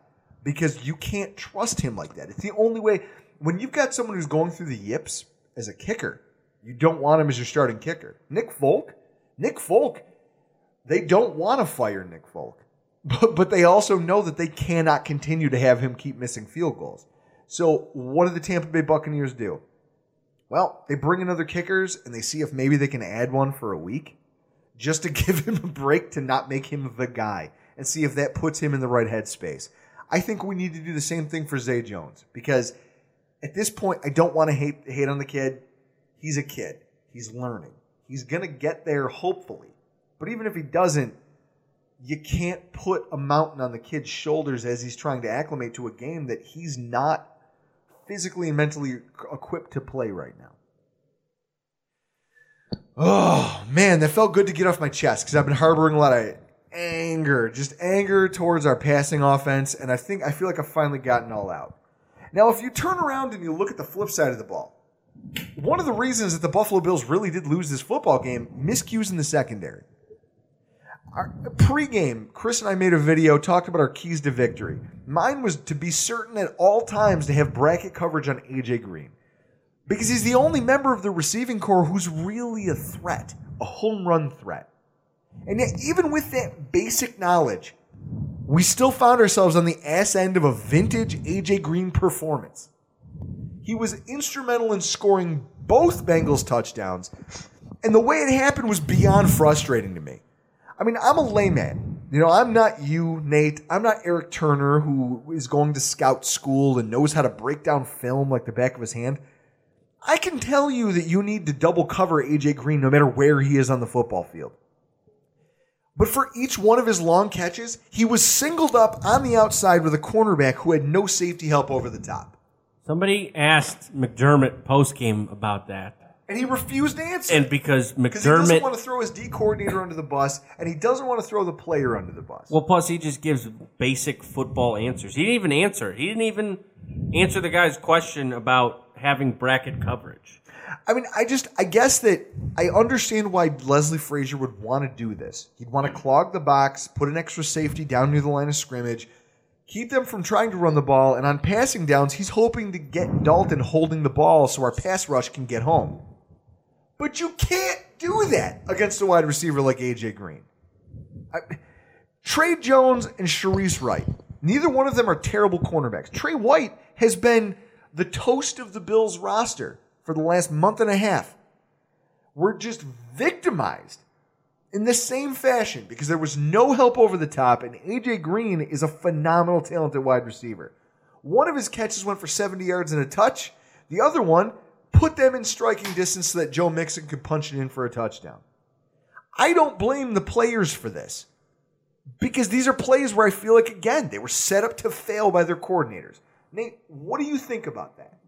because you can't trust him like that. It's the only way. When you've got someone who's going through the yips as a kicker, you don't want him as your starting kicker. Nick Folk, Nick Folk, they don't want to fire Nick Folk, but, but they also know that they cannot continue to have him keep missing field goals. So, what do the Tampa Bay Buccaneers do? Well, they bring in other kickers and they see if maybe they can add one for a week just to give him a break to not make him the guy and see if that puts him in the right headspace. I think we need to do the same thing for Zay Jones because at this point, I don't want to hate hate on the kid. He's a kid. He's learning. He's gonna get there hopefully. But even if he doesn't, you can't put a mountain on the kid's shoulders as he's trying to acclimate to a game that he's not physically and mentally equipped to play right now. Oh man, that felt good to get off my chest because I've been harboring a lot of anger, just anger towards our passing offense, and I think I feel like I've finally gotten all out. Now, if you turn around and you look at the flip side of the ball, one of the reasons that the Buffalo Bills really did lose this football game, miscues in the secondary. Our, pre-game, Chris and I made a video talked about our keys to victory. Mine was to be certain at all times to have bracket coverage on AJ Green because he's the only member of the receiving corps who's really a threat, a home run threat. And yet, even with that basic knowledge, we still found ourselves on the ass end of a vintage AJ Green performance. He was instrumental in scoring both Bengals touchdowns, and the way it happened was beyond frustrating to me. I mean, I'm a layman. You know, I'm not you, Nate. I'm not Eric Turner, who is going to scout school and knows how to break down film like the back of his hand. I can tell you that you need to double cover AJ Green no matter where he is on the football field. But for each one of his long catches, he was singled up on the outside with a cornerback who had no safety help over the top. Somebody asked McDermott post game about that. And he refused to answer. And because Because he doesn't want to throw his D coordinator under the bus, and he doesn't want to throw the player under the bus. Well, plus he just gives basic football answers. He didn't even answer. He didn't even answer the guy's question about having bracket coverage. I mean, I just, I guess that I understand why Leslie Frazier would want to do this. He'd want to mm-hmm. clog the box, put an extra safety down near the line of scrimmage, keep them from trying to run the ball, and on passing downs, he's hoping to get Dalton holding the ball so our pass rush can get home. But you can't do that against a wide receiver like AJ Green. I, Trey Jones and Shareece Wright, neither one of them are terrible cornerbacks. Trey White has been the toast of the Bills roster for the last month and a half. We're just victimized in the same fashion because there was no help over the top, and AJ Green is a phenomenal talented wide receiver. One of his catches went for 70 yards and a touch. The other one put them in striking distance so that Joe Mixon could punch it in for a touchdown. I don't blame the players for this because these are plays where I feel like, again, they were set up to fail by their coordinators. Nate, what do you think about that?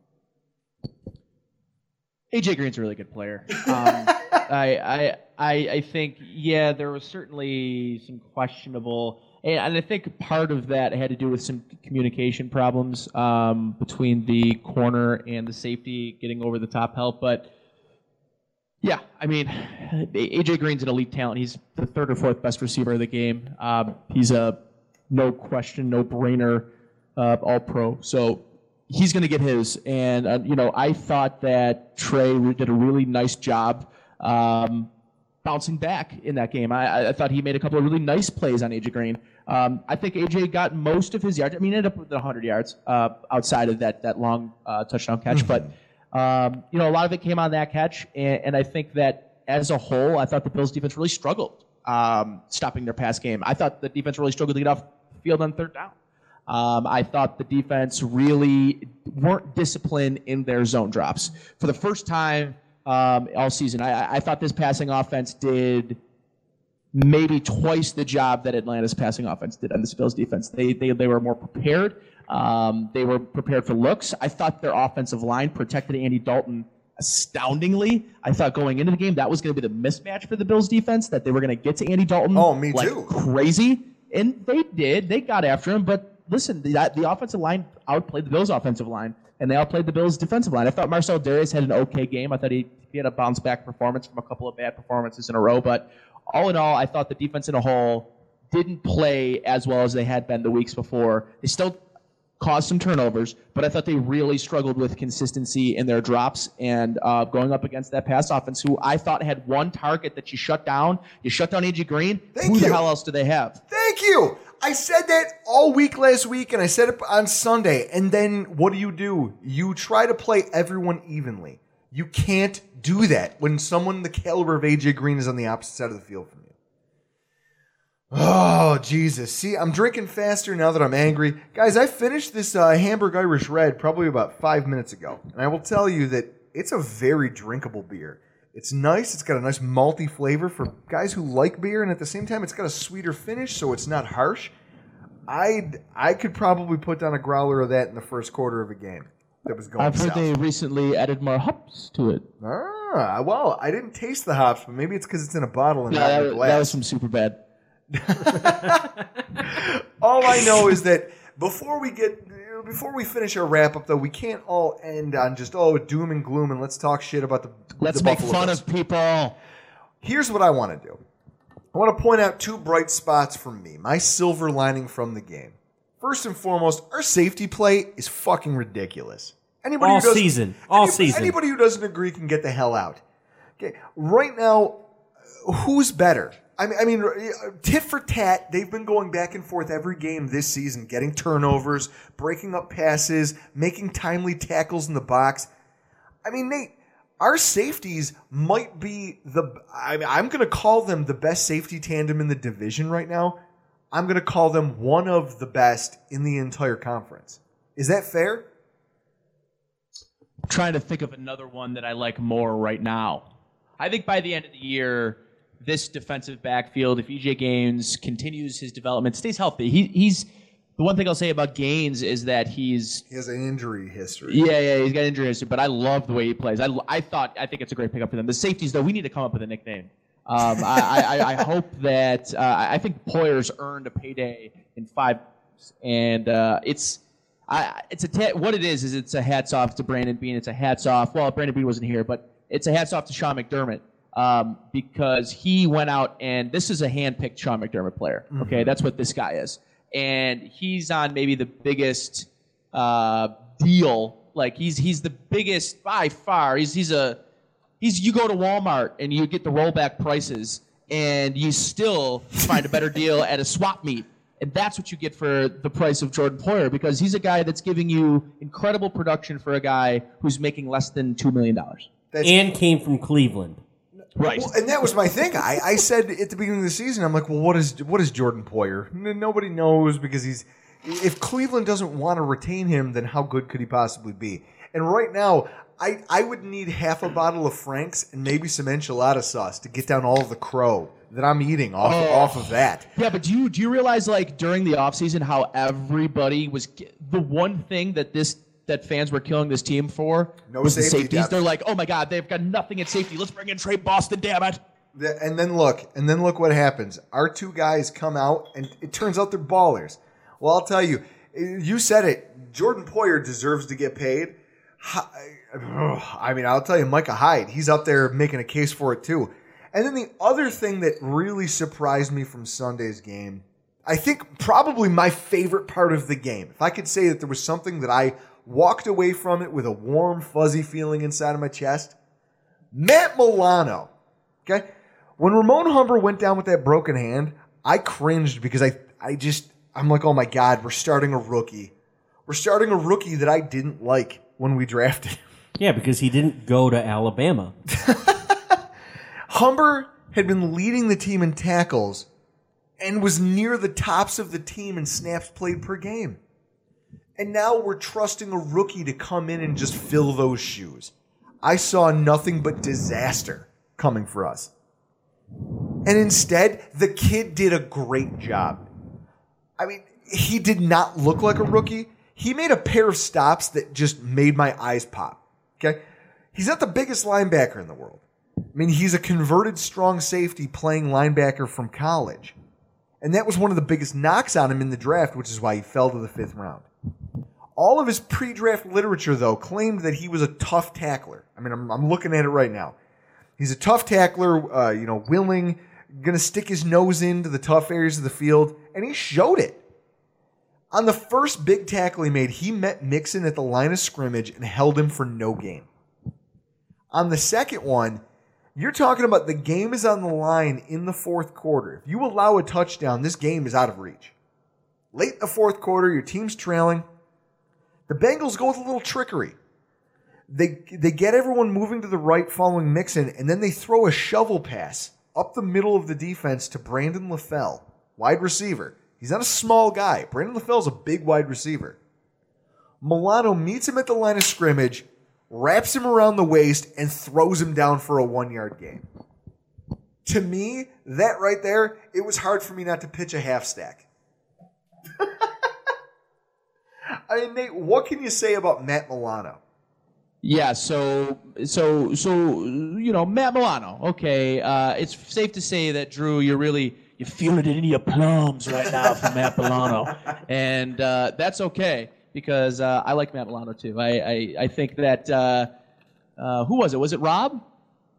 AJ Green's a really good player. Um, I, I, I, I think, yeah, there was certainly some questionable, and, I think part of that had to do with some communication problems um, between the corner and the safety getting over the top help. But yeah, I mean, AJ Green's an elite talent. He's the third or fourth best receiver of the game. Um, he's a no question, no brainer, uh, all pro. So he's going to get his. And, uh, you know, I thought that Trey did a really nice job um, bouncing back in that game. I, I thought he made a couple of really nice plays on AJ Green. Um, I think AJ got most of his yards. I mean, he ended up with 100 yards uh, outside of that, that long uh, touchdown catch. Mm-hmm. But, um, you know, a lot of it came on that catch. And, and I think that as a whole, I thought the Bills defense really struggled um, stopping their pass game. I thought the defense really struggled to get off field on third down. Um, I thought the defense really weren't disciplined in their zone drops. For the first time um, all season, I, I thought this passing offense did maybe twice the job that Atlanta's passing offense did on the Bills defense. They, they, they were more prepared. Um, they were prepared for looks. I thought their offensive line protected Andy Dalton astoundingly. I thought going into the game that was going to be the mismatch for the Bills defense, that they were going to get to Andy Dalton Oh, me like too. crazy. And they did. They got after him, but listen, the, the offensive line outplayed the Bills' offensive line, and they outplayed the Bills' defensive line. I thought Marcell Dareus had an okay game. I thought he, he had a bounce back performance from a couple of bad performances in a row. But all in all, I thought the defense in a whole didn't play as well as they had been the weeks before. They still caused some turnovers, but I thought they really struggled with consistency in their drops and uh, going up against that pass offense, who I thought had one target that you shut down. You shut down AJ Green. Thank who the hell else do they have? Thank you. I said that all week last week, and I said it on Sunday. And then what do you do? You try to play everyone evenly. You can't do that when someone the caliber of AJ Green is on the opposite side of the field from you. Oh, Jesus. See, I'm drinking faster now that I'm angry. Guys, I finished this uh, Hamburg Irish Red probably about five minutes ago. And I will tell you that it's a very drinkable beer. It's nice. It's got a nice malty flavor for guys who like beer, and at the same time, it's got a sweeter finish, so it's not harsh. I I could probably put down a growler of that in the first quarter of a game that was going I've heard south. they recently added more hops to it. Ah, well, I didn't taste the hops, but maybe it's because it's in a bottle and Yeah, not in a that was from super bad. all I know is that before we get before we finish our wrap up, though, we can't all end on just oh doom and gloom and let's talk shit about the. Let's the make Buffalo fun Bills. of people. Here's what I want to do. I want to point out two bright spots for me. My silver lining from the game. First and foremost, our safety play is fucking ridiculous. Anybody All who doesn't- season. All any- season. Anybody who doesn't agree can get the hell out. Okay, right now, who's better? I mean, I mean, uh, tit for tat. They've been going back and forth every game this season, getting turnovers, breaking up passes, making timely tackles in the box. I mean, Nate, our safeties might be the. I mean, I'm going to call them the best safety tandem in the division right now. I'm going to call them one of the best in the entire conference. Is that fair? I'm trying to think of another one that I like more right now. I think by the end of the year, this defensive backfield, if EJ Gaines continues his development, stays healthy, he, he's the one thing I'll say about Gaines is that he's He has an injury history. yeah, yeah, he's got injury history, but I love the way he plays. I, I thought I think it's a great pickup for them. The safeties, though, we need to come up with a nickname. Um, I, I, I hope that uh, I think Poyer's earned a payday in five, and uh, it's I, it's a ta- what it is is it's a hats off to Brandon Beane. It's a hats off. Well, Brandon Beane wasn't here, but it's a hats off to Sean McDermott um, because he went out and this is a hand-picked Sean McDermott player. Okay, Mhm. that's what this guy is, and he's on maybe the biggest uh, deal. Like he's he's the biggest by far. He's he's a he's you go to Walmart and you get the rollback prices and you still find a better deal at a swap meet. And that's what you get for the price of Jordan Poyer because he's a guy that's giving you incredible production for a guy who's making less than $2 million. and came from Cleveland. Right. Well, and that was my thing. I, I said at the beginning of the season, I'm like, well, what is what is Jordan Poyer? N- nobody knows because he's. If Cleveland doesn't want to retain him, then how good could he possibly be? And right now, I, I would need half a bottle of Frank's and maybe some enchilada sauce to get down all of the crow that I'm eating off Oh. off of that. Yeah, but do you do you realize like during the offseason how everybody was the one thing that this that fans were killing this team for No was the safeties. depth. They're like, oh my god, they've got nothing at safety. Let's bring in Tre Boston, damn it. The- And then look, and then look what happens. Our two guys come out, and it turns out they're ballers. Well, I'll tell you, you said it. Jordan Poyer deserves to get paid. I mean, I'll tell you, Micah Hyde, he's up there making a case for it too. And then the other thing that really surprised me from Sunday's game, I think probably my favorite part of the game. If I could say that there was something that I walked away from it with a warm, fuzzy feeling inside of my chest, Matt Milano. Okay. When Ramon Humber went down with that broken hand, I cringed because I, I just, I'm like, oh my God, we're starting a rookie. We're starting a rookie that I didn't like when we drafted. Yeah, because he didn't go to Alabama. Humber had been leading the team in tackles and was near the tops of the team in snaps played per game. And now we're trusting a rookie to come in and just fill those shoes. I saw nothing but disaster coming for us. And instead, the kid did a great job. I mean, he did not look like a rookie. He made a pair of stops that just made my eyes pop. Okay? He's not the biggest linebacker in the world. I mean, he's a converted strong safety playing linebacker from college. And that was one of the biggest knocks on him in the draft, which is why he fell to the fifth round. All of his pre draft literature, though, claimed that he was a tough tackler. I mean, I'm, I'm looking at it right now. He's a tough tackler, uh, you know, willing, going to stick his nose into the tough areas of the field, and he showed it. On the first big tackle he made, he met Mixon at the line of scrimmage and held him for no gain. On the second one, you're talking about the game is on the line in the fourth quarter. If you allow a touchdown, this game is out of reach. Late in the fourth quarter, your team's trailing. The Bengals go with a little trickery. They they get everyone moving to the right following Mixon, and then they throw a shovel pass up the middle of the defense to Brandon LaFell, wide receiver. He's not a small guy. Brandon LaFell's a big wide receiver. Milano meets him at the line of scrimmage, wraps him around the waist, and throws him down for a one yard gain. To me, that right there, it was hard for me not to pitch a half stack. I mean, Nate, what can you say about Matt Milano? Yeah, so so so you know Matt Milano. Okay, uh, it's safe to say that Drew, you're really you're feeling it in your plums right now from Matt Milano, and uh, that's okay because uh, I like Matt Milano too. I I, I think that uh, uh, who was it? Was it Rob?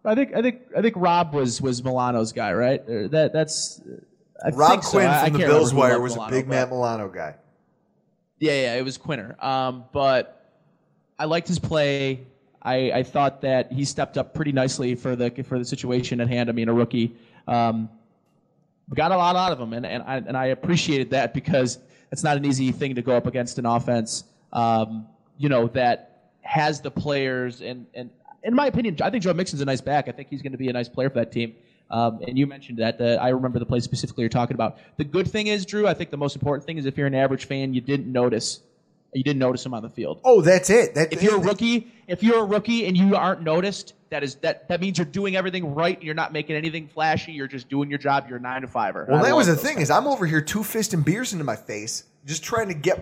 I think I think I think Rob was was Milano's guy, right? That that's I Rob so. Quinn I- from the Bills Wire was Milano, a big Matt Milano guy. yeah, yeah, it was Quinter. Um, but I liked his play. I, I thought that he stepped up pretty nicely for the for the situation at hand. I mean, a rookie. Um, got a lot out of him, and, and I and I appreciated that because it's not an easy thing to go up against an offense. Um, you know that has the players, and and in my opinion, I think Joe Mixon's a nice back. I think he's going to be a nice player for that team. Um, and you mentioned that. The, I remember the play specifically you're talking about. The good thing is, Drew. I think the most important thing is if you're an average fan, you didn't notice. You didn't notice him on the field. Oh, that's it. That, If you're a rookie, if you're a rookie and you aren't noticed, that is that that means you're doing everything right. You're not making anything flashy. You're just doing your job. You're a nine to fiver. Well, that was the thing is I'm over here two fisting beers into my face, just trying to get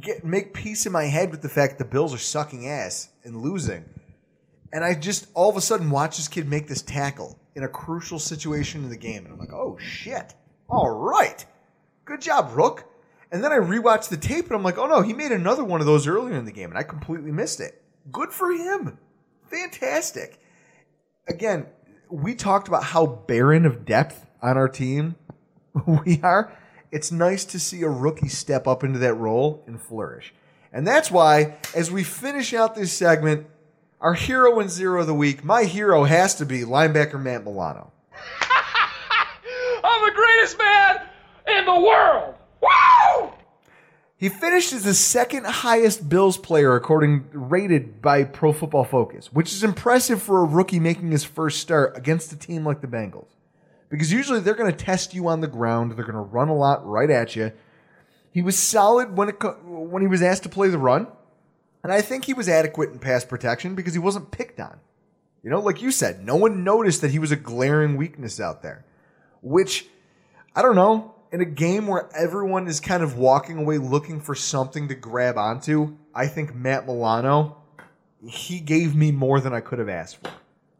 get make peace in my head with the fact the Bills are sucking ass and losing, and I just all of a sudden watch this kid make this tackle in a crucial situation in the game, and I'm like, oh shit, all right, good job, Rook. And then I rewatched the tape, and I'm like, oh no, he made another one of those earlier in the game, and I completely missed it. Good for him, fantastic. Again, we talked about how barren of depth on our team we are. It's nice to see a rookie step up into that role and flourish. And that's why, as we finish out this segment, our hero and zero of the week, my hero has to be linebacker Matt Milano. I'm the greatest man in the world. Woo! He finished as the second highest Bills player according rated by Pro Football Focus, which is impressive for a rookie making his first start against a team like the Bengals. Because usually they're going to test you on the ground, they're going to run a lot right at you. He was solid when it co- when he was asked to play the run, and I think he was adequate in pass protection because he wasn't picked on. You know, like you said, no one noticed that he was a glaring weakness out there, which I don't know. In a game where everyone is kind of walking away looking for something to grab onto, I think Matt Milano, he gave me more than I could have asked for.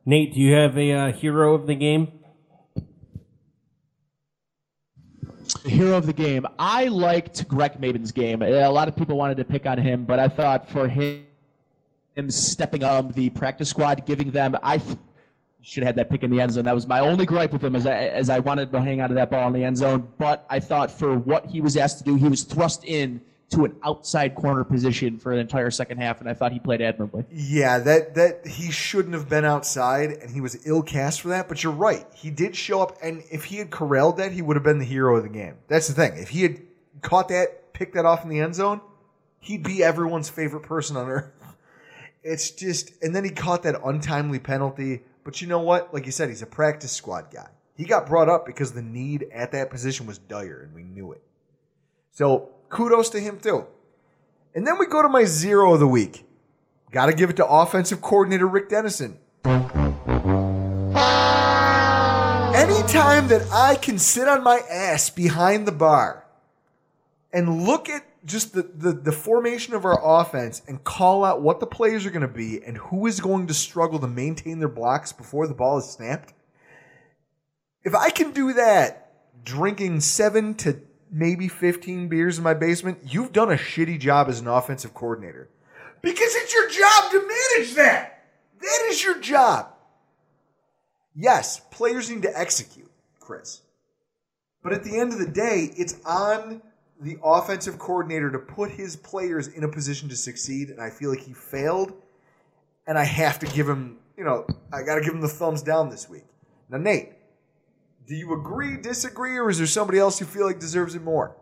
Nate, do you have a uh, hero of the game? Hero of the game. I liked Greg Mabin's game. A lot of people wanted to pick on him, but I thought for him, him stepping up the practice squad, giving them, I th- should have had that pick in the end zone. That was my only gripe with him, as I, as I wanted to hang out of that ball in the end zone. But I thought for what he was asked to do, he was thrust in to an outside corner position for an entire second half, and I thought he played admirably. Yeah, that that he shouldn't have been outside, and he was ill cast for that. But you're right, he did show up, and if he had corralled that, he would have been the hero of the game. That's the thing. If he had caught that, picked that off in the end zone, he'd be everyone's favorite person on earth. It's just, and then he caught that untimely penalty. But you know what? Like you said, he's a practice squad guy. He got brought up because the need at that position was dire, and we knew it. So kudos to him too. And then we go to my zero of the week. Got to give it to offensive coordinator Rick Dennison. Anytime that I can sit on my ass behind the bar and look at just the, the, the formation of our offense and call out what the players are going to be and who is going to struggle to maintain their blocks before the ball is snapped, if I can do that, drinking seven to maybe 15 beers in my basement, you've done a shitty job as an offensive coordinator. Because it's your job to manage that. That is your job. Yes, players need to execute, Chris. But at the end of the day, it's on the offensive coordinator to put his players in a position to succeed. And I feel like he failed. And I have to give him, you know, I got to give him the thumbs down this week. Now, Nate, do you agree, disagree, or is there somebody else you feel like deserves it more?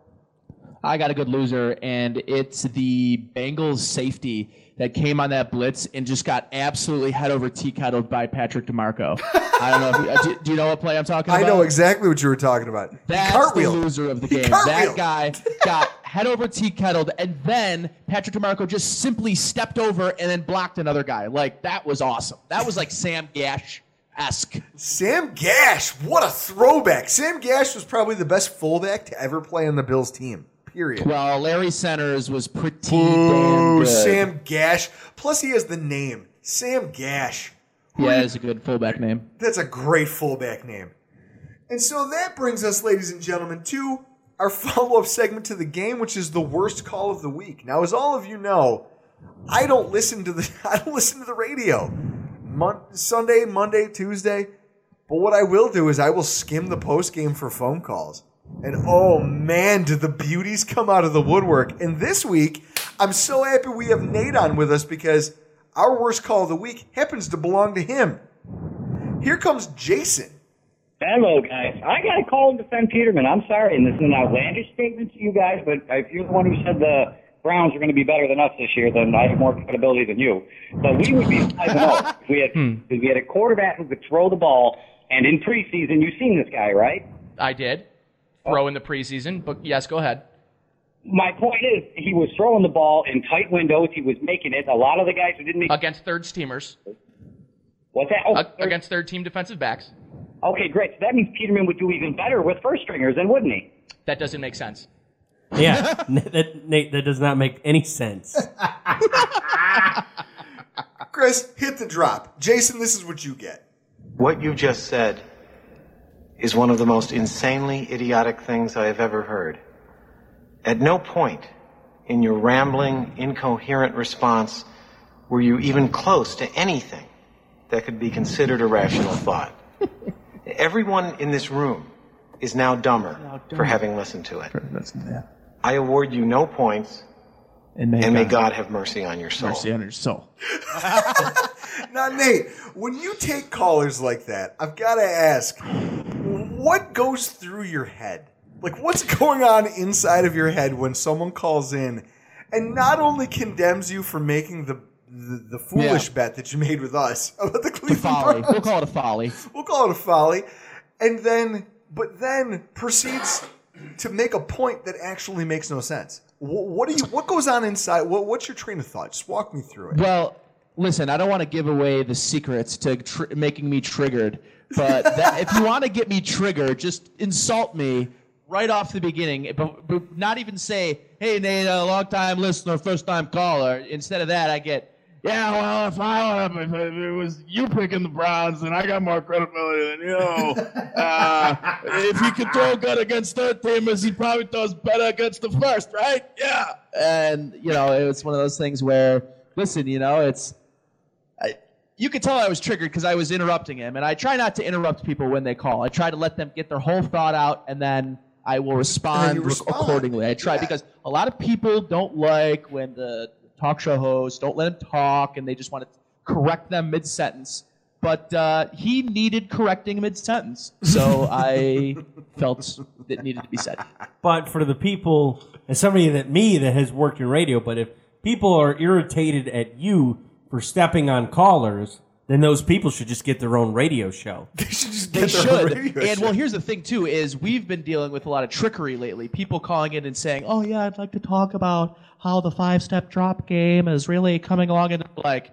I got a good loser, and it's the Bengals safety that came on that blitz and just got absolutely head over tea kettled by Patrick DiMarco. I don't know. If you, uh, do, do you know what play I'm talking about? I know exactly what you were talking about. That's the loser of the game. That guy got head over tea kettled, and then Patrick DiMarco just simply stepped over and then blocked another guy. Like that was awesome. That was like Sam Gash esque. Sam Gash, what a throwback. Sam Gash was probably the best fullback to ever play on the Bills team. Period. Well, Larry Centers was pretty damn Ooh, good. Sam Gash. Plus, he has the name Sam Gash. Yeah, it's a good fullback name. That's a great fullback name. And so that brings us, ladies and gentlemen, to our follow up segment to the game, which is the worst call of the week. Now, as all of you know, I don't listen to the I don't listen to the radio. Mon- Sunday, Monday, Tuesday. But what I will do is I will skim the post game for phone calls. And oh man, did the beauties come out of the woodwork. And this week, I'm so happy we have Nate on with us because our worst call of the week happens to belong to him. Here comes Jason. Hello, guys. I got to call and defend Peterman. I'm sorry, and this is an outlandish statement to you guys, but if you're the one who said the Browns are going to be better than us this year, then I have more credibility than you. But we would be 5 0 if we had hmm. if we had a quarterback who could throw the ball. And in preseason, you've seen this guy, right? I did throw in the preseason, but yes, go ahead. My point is, he was throwing the ball in tight windows. He was making it. A lot of the guys who didn't make against third teamers. What's that? Oh, A- against third team defensive backs. Okay, great. So that means Peterman would do even better with first stringers, then wouldn't he? That doesn't make sense. Yeah, N- that, Nate, that does not make any sense. Chris, hit the drop. Jason, this is what you get. What you just said is one of the most insanely idiotic things I have ever heard. At no point in your rambling, incoherent response were you even close to anything that could be considered a rational thought. Everyone in this room is now dumber for having listened to it. I award you no points, and may, may God- God have mercy on your soul. Mercy on your soul. Now, Nate, when you take callers like that, I've got to ask, what goes through your head? Like, what's going on inside of your head when someone calls in and not only condemns you for making the the, the foolish Yeah. bet that you made with us about the The Cleveland folly. Browns? We'll call it a folly. We'll call it a folly, and then, but then proceeds to make a point that actually makes no sense. Wh- What do you? What goes on inside? What, what's your train of thought? Just walk me through it. Well, listen, I don't want to give away the secrets to tr- making me triggered, but that, if you want to get me triggered, just insult me right off the beginning, but, but not even say, "Hey, Nate, a long time listener, first time caller." Instead of that, I get, Yeah, well, if I if it was you picking the Browns, then I got more credibility than you. Uh, if he could throw good against third teamers, he probably throws better against the first, right? Yeah. and you know, it's one of those things where, listen, you know, it's. I, you could tell I was triggered because I was interrupting him, and I try not to interrupt people when they call. I try to let them get their whole thought out, and then I will respond, respond. accordingly. I try Yeah. because a lot of people don't like when the talk show hosts don't let him talk, and they just want to correct them mid sentence. But uh, he needed correcting mid sentence, so I felt it needed to be said. But for the people, and somebody that me that has worked in radio, but if people are irritated at you for stepping on callers, then those people should just get their own radio show. They should just They get their own should. radio And show. well, here's the thing too: is we've been dealing with a lot of trickery lately. People calling in and saying, "Oh yeah, I'd like to talk about how the five-step drop game is really coming along," and like.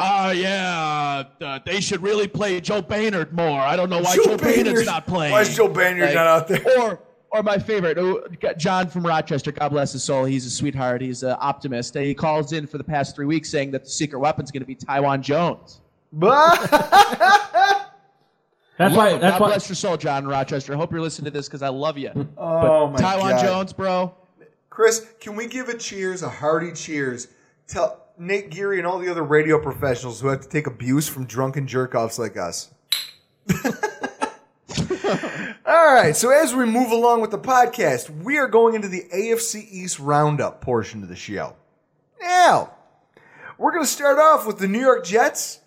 Oh yeah, uh, they should really play Joe Baynard more. I don't know why Joe, Joe Baynard's Baynard- not playing. why is Joe Baynard not out there? Or, or my favorite, oh, John from Rochester. God bless his soul. He's a sweetheart. He's an optimist. And he calls in for the past three weeks saying that the secret weapon's going to be Taiwan Jones. That's Love why- that's God why- bless your soul, John Rochester. I hope you're listening to this because I love you. Oh, but my Taiwan God. Jones, bro. Chris, can we give a cheers, a hearty cheers? Tell Nate Geary and all the other radio professionals who have to take abuse from drunken jerk offs like us. all right, so as we move along with the podcast, we are going into the AFC East roundup portion of the show. Now, we're going to start off with the New York Jets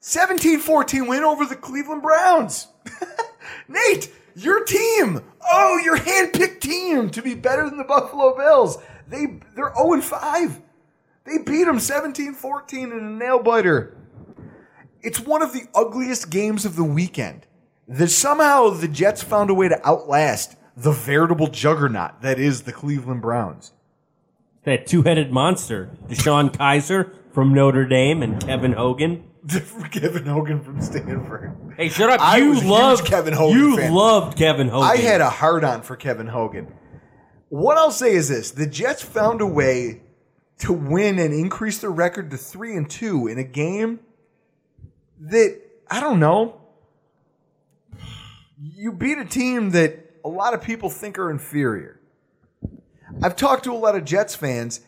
17 14 win over the Cleveland Browns. Nate, your team. Oh, your handpicked team to be better than the Buffalo Bills. They they're 0 5. They beat them 17-14 in a nail biter. It's one of the ugliest games of the weekend. That somehow the Jets found a way to outlast the veritable juggernaut that is the Cleveland Browns. That two-headed monster, DeShone Kizer from Notre Dame and Kevin Hogan. Kevin Hogan from Stanford. Hey, shut up! I you was a huge loved Kevin Hogan You fan. loved Kevin Hogan. I had a hard on for Kevin Hogan. What I'll say is this: the Jets found a way to win and increase their record to three and two in a game that I don't know. You beat a team that a lot of people think are inferior. I've talked to a lot of Jets fans,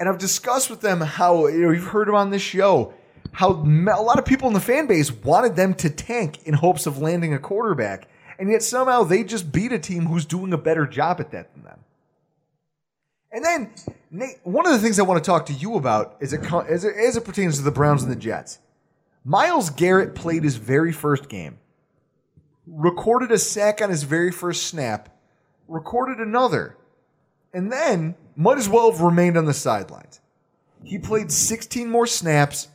and I've discussed with them how you know you've heard them on this show. How a lot of people in the fan base wanted them to tank in hopes of landing a quarterback, and yet somehow they just beat a team who's doing a better job at that than them. And then, Nate, one of the things I want to talk to you about is it, as it as it pertains to the Browns and the Jets. Myles Garrett played his very first game, recorded a sack on his very first snap, recorded another, and then might as well have remained on the sidelines. He played 16 more snaps,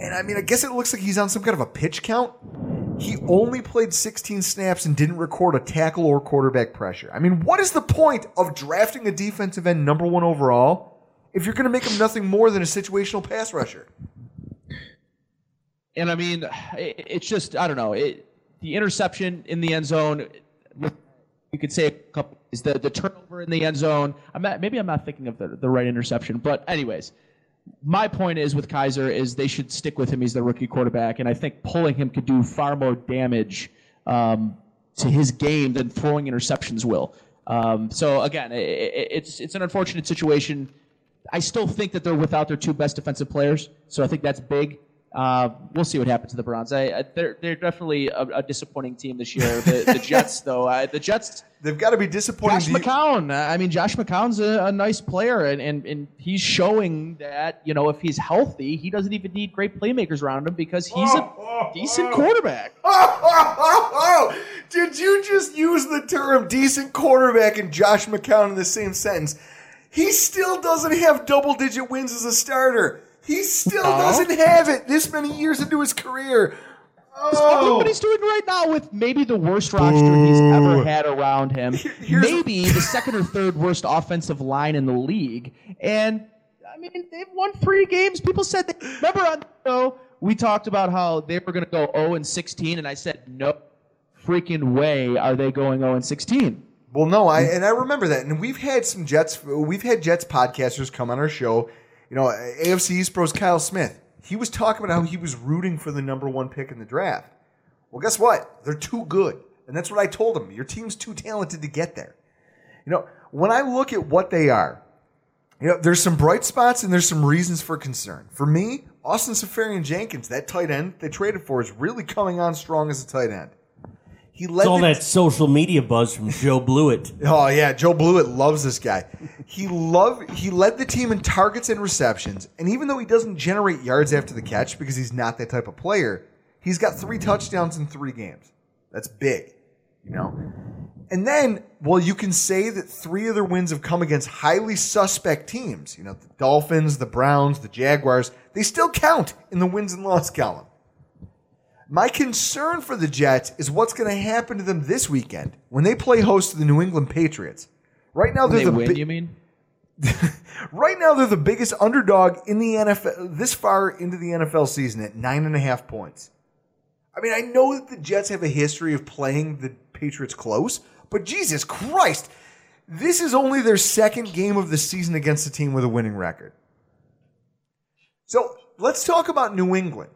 and I mean, I guess it looks like he's on some kind of a pitch count. He only played 16 snaps and didn't record a tackle or quarterback pressure. I mean, what is the point of drafting a defensive end number one overall if you're going to make him nothing more than a situational pass rusher? And I mean, it, it's just I don't know. It, the interception in the end zone. You could say a couple is the the turnover in the end zone. I'm not, maybe I'm not thinking of the, the right interception, but anyways, my point is with Kizer is they should stick with him. He's the rookie quarterback, and I think pulling him could do far more damage um, to his game than throwing interceptions will. Um, so again, i i it's it's an unfortunate situation. I still think that they're without their two best defensive players, so I think that's big. Uh, we'll see what happens to the Browns. I, I, they're they're definitely a, a disappointing team this year. The, the Jets, though, I, the Jets. They've got to be disappointing. Josh McCown. uh, I mean, Josh McCown's a, a nice player, and, and and he's showing that you know if he's healthy, he doesn't even need great playmakers around him because he's a decent quarterback. Did you just use the term decent quarterback and Josh McCown in the same sentence? He still doesn't have double digit wins as a starter. He still doesn't have it this many years into his career. Look Oh. what he's doing right now with maybe the worst roster he's ever had around him. Maybe the second or third worst offensive line in the league. And I mean, they've won three games. People said, they, remember on the show, we talked about how they were going to go 0 and 16, and I said, no freaking way are they going 0 and 16. Well, no, I and I remember that, and we've had some Jets. We've had Jets podcasters come on our show. You know, AFC East Bros Kyle Smith. He was talking about how he was rooting for the number one pick in the draft. Well, guess what? They're too good, and that's what I told him. Your team's too talented to get there. You know, when I look at what they are, you know, there's some bright spots and there's some reasons for concern. For me, Austin Seferian-Jenkins, that tight end they traded for, is really coming on strong as a tight end. He led It's all the- that social media buzz from Joe Blewett. Oh yeah, Joe Blewett loves this guy. He love he led the team in targets and receptions, and even though he doesn't generate yards after the catch because he's not that type of player, he's got three touchdowns in three games. That's big, you know. And then, well, you can say that three of their wins have come against highly suspect teams. You know, the Dolphins, the Browns, the Jaguars. They still count in the wins and loss column. My concern for the Jets is what's going to happen to them this weekend when they play host to the New England Patriots. Right now, they're they the win, bi- you mean? right now they're the biggest underdog in the NFL this far into the NFL season at nine and a half points. I mean, I know that the Jets have a history of playing the Patriots close, but Jesus Christ, this is only their second game of the season against a team with a winning record. So let's talk about New England.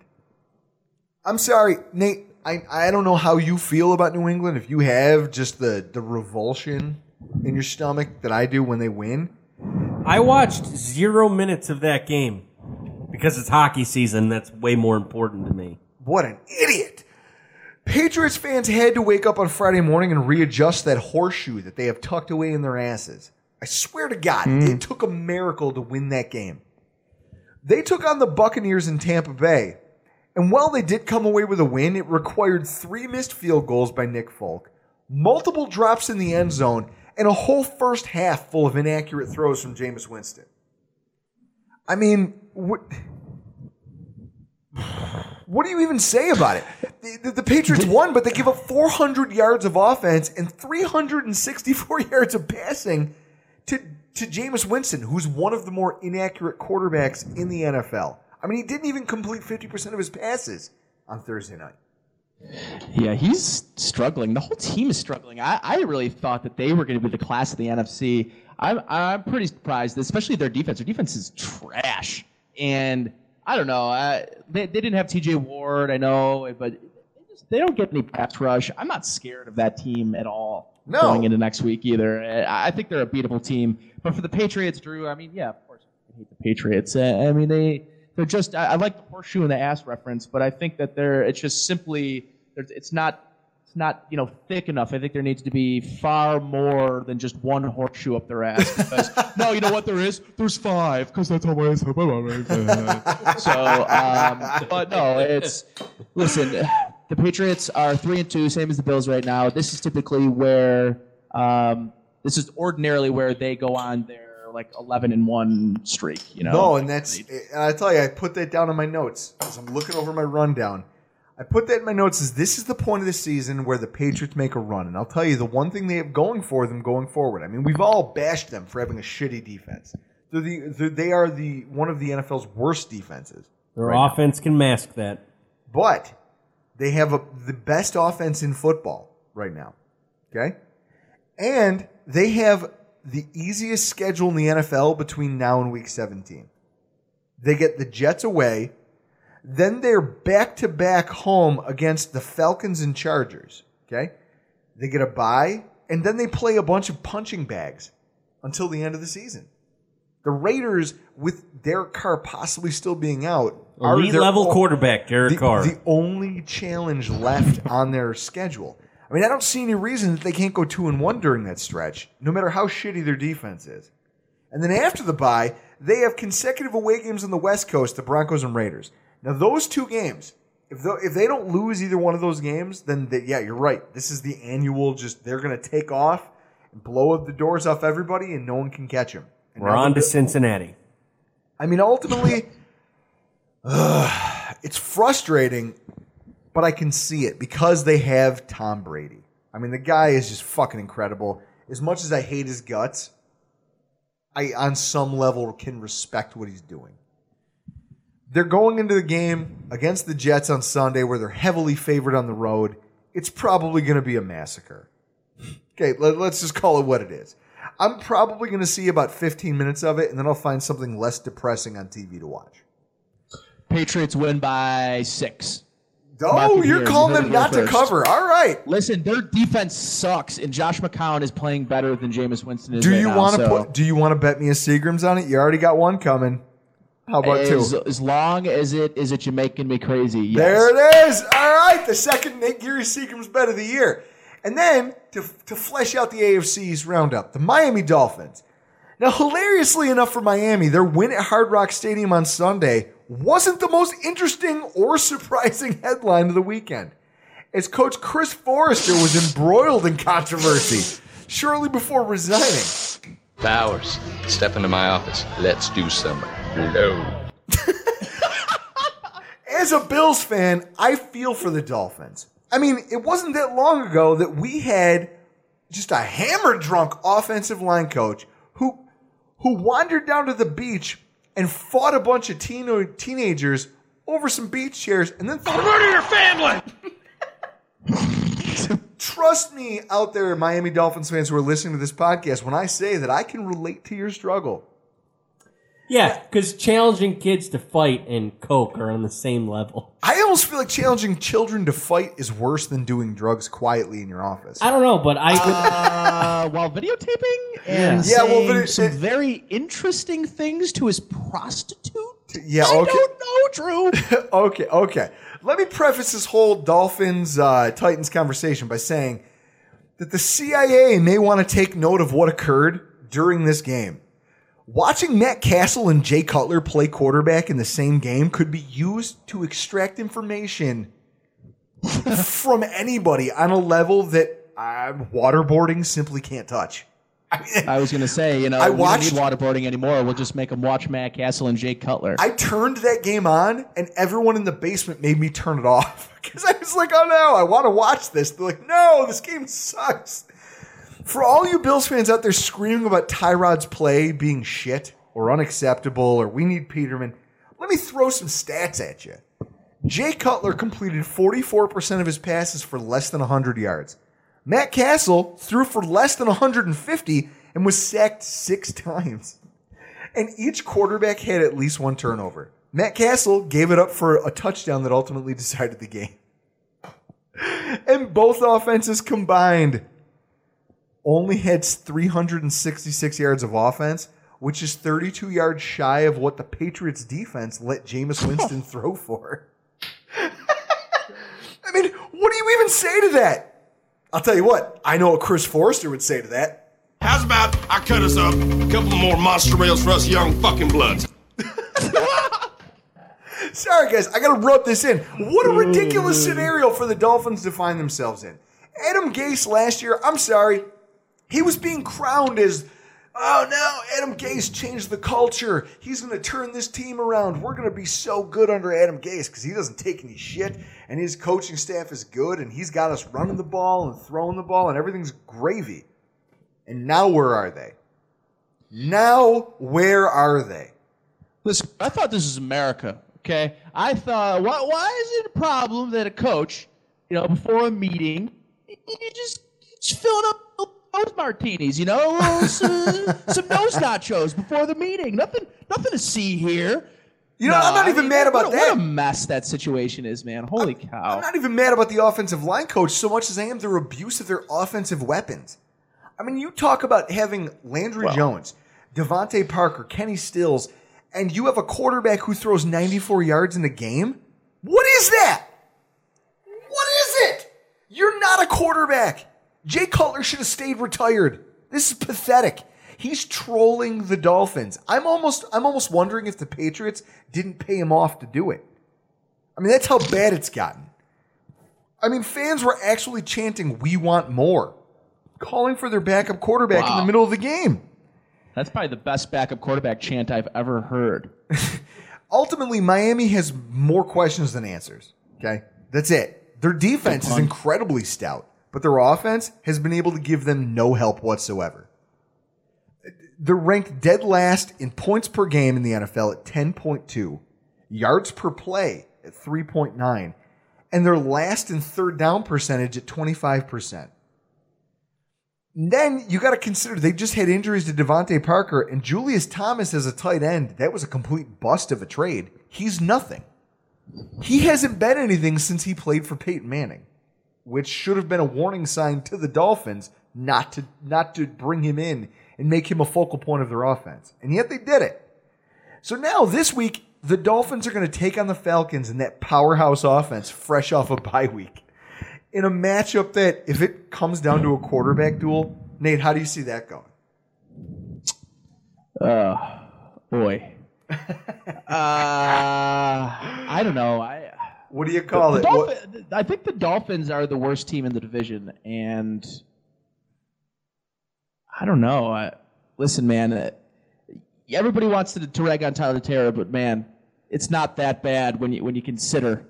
I'm sorry, Nate. I, I don't know how you feel about New England. If you have just the, the revulsion in your stomach that I do when they win. I watched zero minutes of that game because it's hockey season. That's way more important to me. What an idiot. Patriots fans had to wake up on Friday morning and readjust that horseshoe that they have tucked away in their asses. I swear to God, mm. it took a miracle to win that game. They took on the Buccaneers in Tampa Bay, and while they did come away with a win, it required three missed field goals by Nick Folk, multiple drops in the end zone, and a whole first half full of inaccurate throws from Jameis Winston. I mean, what, what do you even say about it? The, the- the Patriots won, but they give up 400 yards of offense and 364 yards of passing to, to Jameis Winston, who's one of the more inaccurate quarterbacks in the NFL. I mean, he didn't even complete 50% of his passes on Thursday night. Yeah, he's struggling. The whole team is struggling. I, I really thought that they were going to be the class of the NFC. I'm I'm pretty surprised, especially their defense. Their defense is trash, and I don't know. I, they, they didn't have T.J. Ward, I know, but they, just, they don't get any pass rush. I'm not scared of that team at all No. going into next week either. I I think they're a beatable team. But for the Patriots, Drew, I mean, yeah, of course, I hate the Patriots. I mean, they they're just. I, I like the horseshoe and the ass reference, but I think that they're. It's just simply it's not. It's not you know thick enough. I think there needs to be far more than just one horseshoe up their ass. Because no, you know what there is? There's five because that's how my So, um, but no, it's listen. The Patriots are three and two, same as the Bills right now. This is typically where um, this is ordinarily where they go on their like eleven and one streak. You know, No, and that's and I tell you, I put that down in my notes as I'm looking over my rundown. I put that in my notes as this is the point of the season where the Patriots make a run, and I'll tell you the one thing they have going for them going forward. I mean, we've all bashed them for having a shitty defense. They're the, they're, they are the one of the NFL's worst defenses. Their right now. offense can mask that. But they have a, the best offense in football right now. Okay? And they have the easiest schedule in the NFL between now and week 17. They get the Jets away, then they're back to back home against the Falcons and Chargers. Okay? They get a bye, and then they play a bunch of punching bags until the end of the season. The Raiders, with Derek Carr possibly still being out, are Elite level o- quarterback, Derek the, Carr. the only challenge left on their schedule. I mean, I don't see any reason that they can't go two and one during that stretch, no matter how shitty their defense is. And then after the bye, they have consecutive away games on the West Coast, the Broncos and Raiders. Now, those two games, if if they don't lose either one of those games, then they, yeah, you're right. This is the annual. Just they're going to take off and blow up the doors off everybody, and no one can catch them. And We're on to Cincinnati. I mean, ultimately, ugh, it's frustrating, but I can see it because they have Tom Brady. I mean, the guy is just fucking incredible. As much as I hate his guts, I, on some level, can respect what he's doing. They're going into the game against the Jets on Sunday where they're heavily favored on the road. It's probably going to be a massacre. Okay, let, us just call it what it is. I'm probably going to see about 15 minutes of it, and then I'll find something less depressing on TV to watch. Patriots win by six. Oh, you're calling them not to cover. All right. Listen, their defense sucks, and Josh McCown is playing better than Jameis Winston is. Do right you want to so- put? Do you want to bet me a Seagrams on it? You already got one coming. How about as, two? As long as it is it you making me crazy. Yes. There it is. All right, the second Nate Geary Seagram's bet of the year. And then to, to flesh out the AFC's roundup, the Miami Dolphins. Now, hilariously enough for Miami, their win at Hard Rock Stadium on Sunday wasn't the most interesting or surprising headline of the weekend, as Coach Chris Foerster was embroiled in controversy shortly before resigning. Bowers, step into my office. Let's do some low. As a Bills fan, I feel for the Dolphins. I mean, it wasn't that long ago that we had just a hammer drunk offensive line coach who who wandered down to the beach and fought a bunch of teen- teenagers over some beach chairs and then thought, murder your family. Trust me out there, Miami Dolphins fans who are listening to this podcast, when I say that I can relate to your struggle. Yeah, because challenging kids to fight and coke are on the same level. I almost feel like challenging children to fight is worse than doing drugs quietly in your office. I don't know, but I uh, while videotaping and Yeah, well, saying video- some very interesting things to his prostitute. Yeah, I okay. don't know, Drew. okay, okay. Let me preface this whole Dolphins uh, Titans conversation by saying that the CIA may want to take note of what occurred during this game. Watching Matt Cassel and Jay Cutler play quarterback in the same game could be used to extract information from anybody on a level that uh, waterboarding simply can't touch. I was going to say, you know, I we don't need waterboarding anymore. We'll just make them watch Matt Cassel and Jake Cutler. I turned that game on, and everyone in the basement made me turn it off because I was like, "Oh no, I want to watch this." They're like, "No, this game sucks." For all you Bills fans out there screaming about Tyrod's play being shit or unacceptable or we need Peterman, let me throw some stats at you. Jay Cutler completed 44% of his passes for less than 100 yards. Matt Cassel threw for less than 150 and was sacked six times. And each quarterback had at least one turnover. Matt Cassel gave it up for a touchdown that ultimately decided the game. And both offenses combined only had 366 yards of offense, which is 32 yards shy of what the Patriots defense let Jameis Winston throw for. I mean, what do you even say to that? I'll tell you what, I know what Chris Foerster would say to that. How's about I cut us up a couple more monster rails for us young fucking bloods? Sorry, guys, I gotta rub this in. What a ridiculous scenario for the Dolphins to find themselves in. Adam Gase last year, I'm sorry, he was being crowned as, oh no, Adam Gase changed the culture. He's gonna turn this team around. We're gonna be so good under Adam Gase because he doesn't take any shit and his coaching staff is good and he's got us running the ball and throwing the ball and everything's gravy. And now where are they? Now where are they? Listen, I thought this was America. Okay, I thought, why, why is it a problem that a coach, you know, before a meeting, you just, just filling up nose martinis, you know, some, some nose nachos before the meeting. Nothing, nothing to see here. You know, I'm not I even mean, mad about what, a- that. What a mess that situation is, man. Holy cow! I'm not even mad about the offensive line coach so much as I am their abuse of their offensive weapons. I mean, you talk about having Landry Well- Jones, DeVante Parker, Kenny Stills, and you have a quarterback who throws 94 yards in a game? What is that? What is it? You're not a quarterback. Jay Cutler should have stayed retired. This is pathetic. He's trolling the Dolphins. I'm almost I'm almost wondering if the Patriots didn't pay him off to do it. I mean, that's how bad it's gotten. I mean, fans were actually chanting, We want more, calling for their backup quarterback in the middle of the game. That's probably the best backup quarterback chant I've ever heard. Ultimately, Miami has more questions than answers. Okay? That's it. Their defense is incredibly stout, but their offense has been able to give them no help whatsoever. They're ranked dead last in points per game in the NFL at 10.2, yards per play at 3.9, and they're last in third down percentage at 25%. Then you got to consider they just had injuries to DeVante Parker and Julius Thomas as a tight end. That was a complete bust of a trade. He's nothing. He hasn't been anything since he played for Peyton Manning, which should have been a warning sign to the Dolphins not to not to bring him in and make him a focal point of their offense. And yet they did it. So now this week the Dolphins are going to take on the Falcons in that powerhouse offense fresh off a bye week. In a matchup that if it comes down to a quarterback duel, Nate, how do you see that going? Uh, boy. uh, I don't know. I what do you call it? Dolphin- I think the Dolphins are the worst team in the division, and I don't know. I, listen, man. Uh, everybody wants to, to rag on Tyler Terra, but man, it's not that bad when you when you consider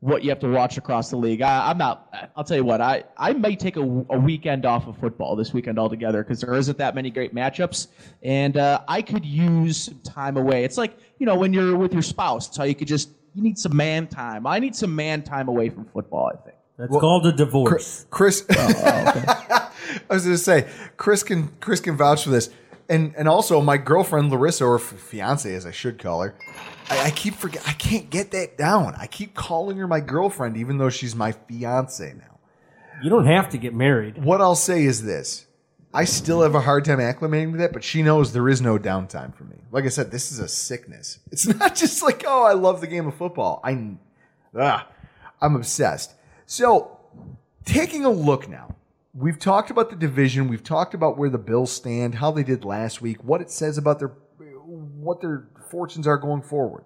what you have to watch across the league. I, I'm not. I'll tell you what. I I might take a, a weekend off of football this weekend altogether because there isn't that many great matchups, and uh, I could use some time away. It's like you know when you're with your spouse. It's how you could just you need some man time. I need some man time away from football. I think. That's called a divorce. Chris, Oh, I was going to say, Chris can Chris can vouch for this. And and also my girlfriend Larissa, or f- fiance as I should call her, I, I keep forget. I can't get that down. I keep calling her my girlfriend, even though she's my fiance now. You don't have to get married. What I'll say is this: I still have a hard time acclimating to that, but she knows there is no downtime for me. Like I said, this is a sickness. It's not just like, oh, I love the game of football. I, ah, I'm obsessed. So, taking a look now, we've talked about the division. We've talked about where the Bills stand, how they did last week, what it says about their, what their fortunes are going forward.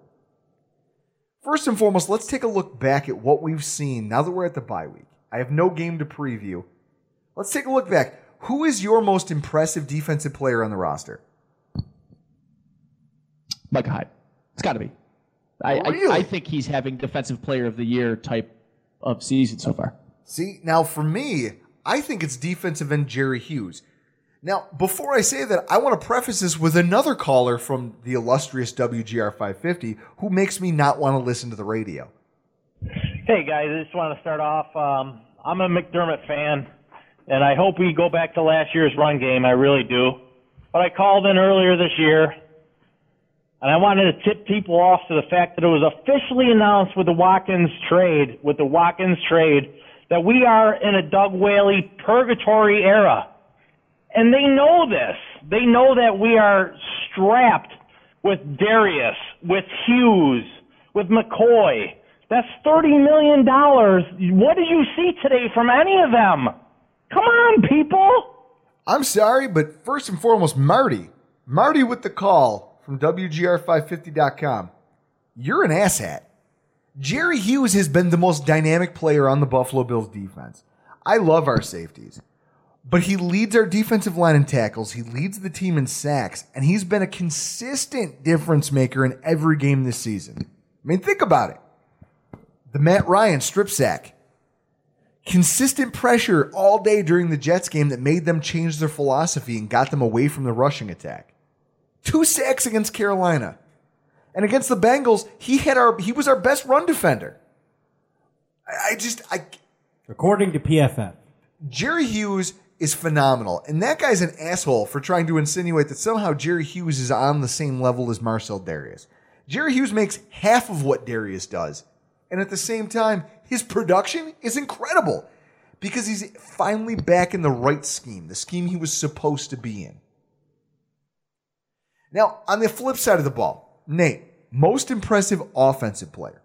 First and foremost, let's take a look back at what we've seen now that we're at the bye week. I have no game to preview. Let's take a look back. Who is your most impressive defensive player on the roster? Micah Hyde. It's got to be. I, Really? I, I think he's having defensive player of the year type of season so far. See, now for me, I think it's defensive end Jerry Hughes. Now, before I say that, I want to preface this with another caller from the illustrious WGR 550 who makes me not want to listen to the radio. Hey guys, I just want to start off. Um, I'm a McDermott fan, and I hope we go back to last year's run game. I really do. But I called in earlier this year, and I wanted to tip people off to the fact that it was officially announced with the Watkins trade, with the Watkins trade, that we are in a Doug Whaley purgatory era. And they know this. They know that we are strapped with Dareus, with Hughes, with McCoy. That's $30 million. What did you see today from any of them? Come on, people. I'm sorry, but first and foremost, Marty. Marty with the call from WGR550.com. You're an asshat. Jerry Hughes has been the most dynamic player on the Buffalo Bills defense. I love our safeties, but he leads our defensive line in tackles. He leads the team in sacks, and he's been a consistent difference maker in every game this season. I mean, think about it. The Matt Ryan strip sack. Consistent pressure all day during the Jets game that made them change their philosophy and got them away from the rushing attack. Two sacks against Carolina. And against the Bengals, he had our he was our best run defender. I, I just I According to PFF. Jerry Hughes is phenomenal. And that guy's an asshole for trying to insinuate that somehow Jerry Hughes is on the same level as Marcell Dareus. Jerry Hughes makes half of what Dareus does. And at the same time, his production is incredible because he's finally back in the right scheme, the scheme he was supposed to be in. Now, on the flip side of the ball, Nate, most impressive offensive player.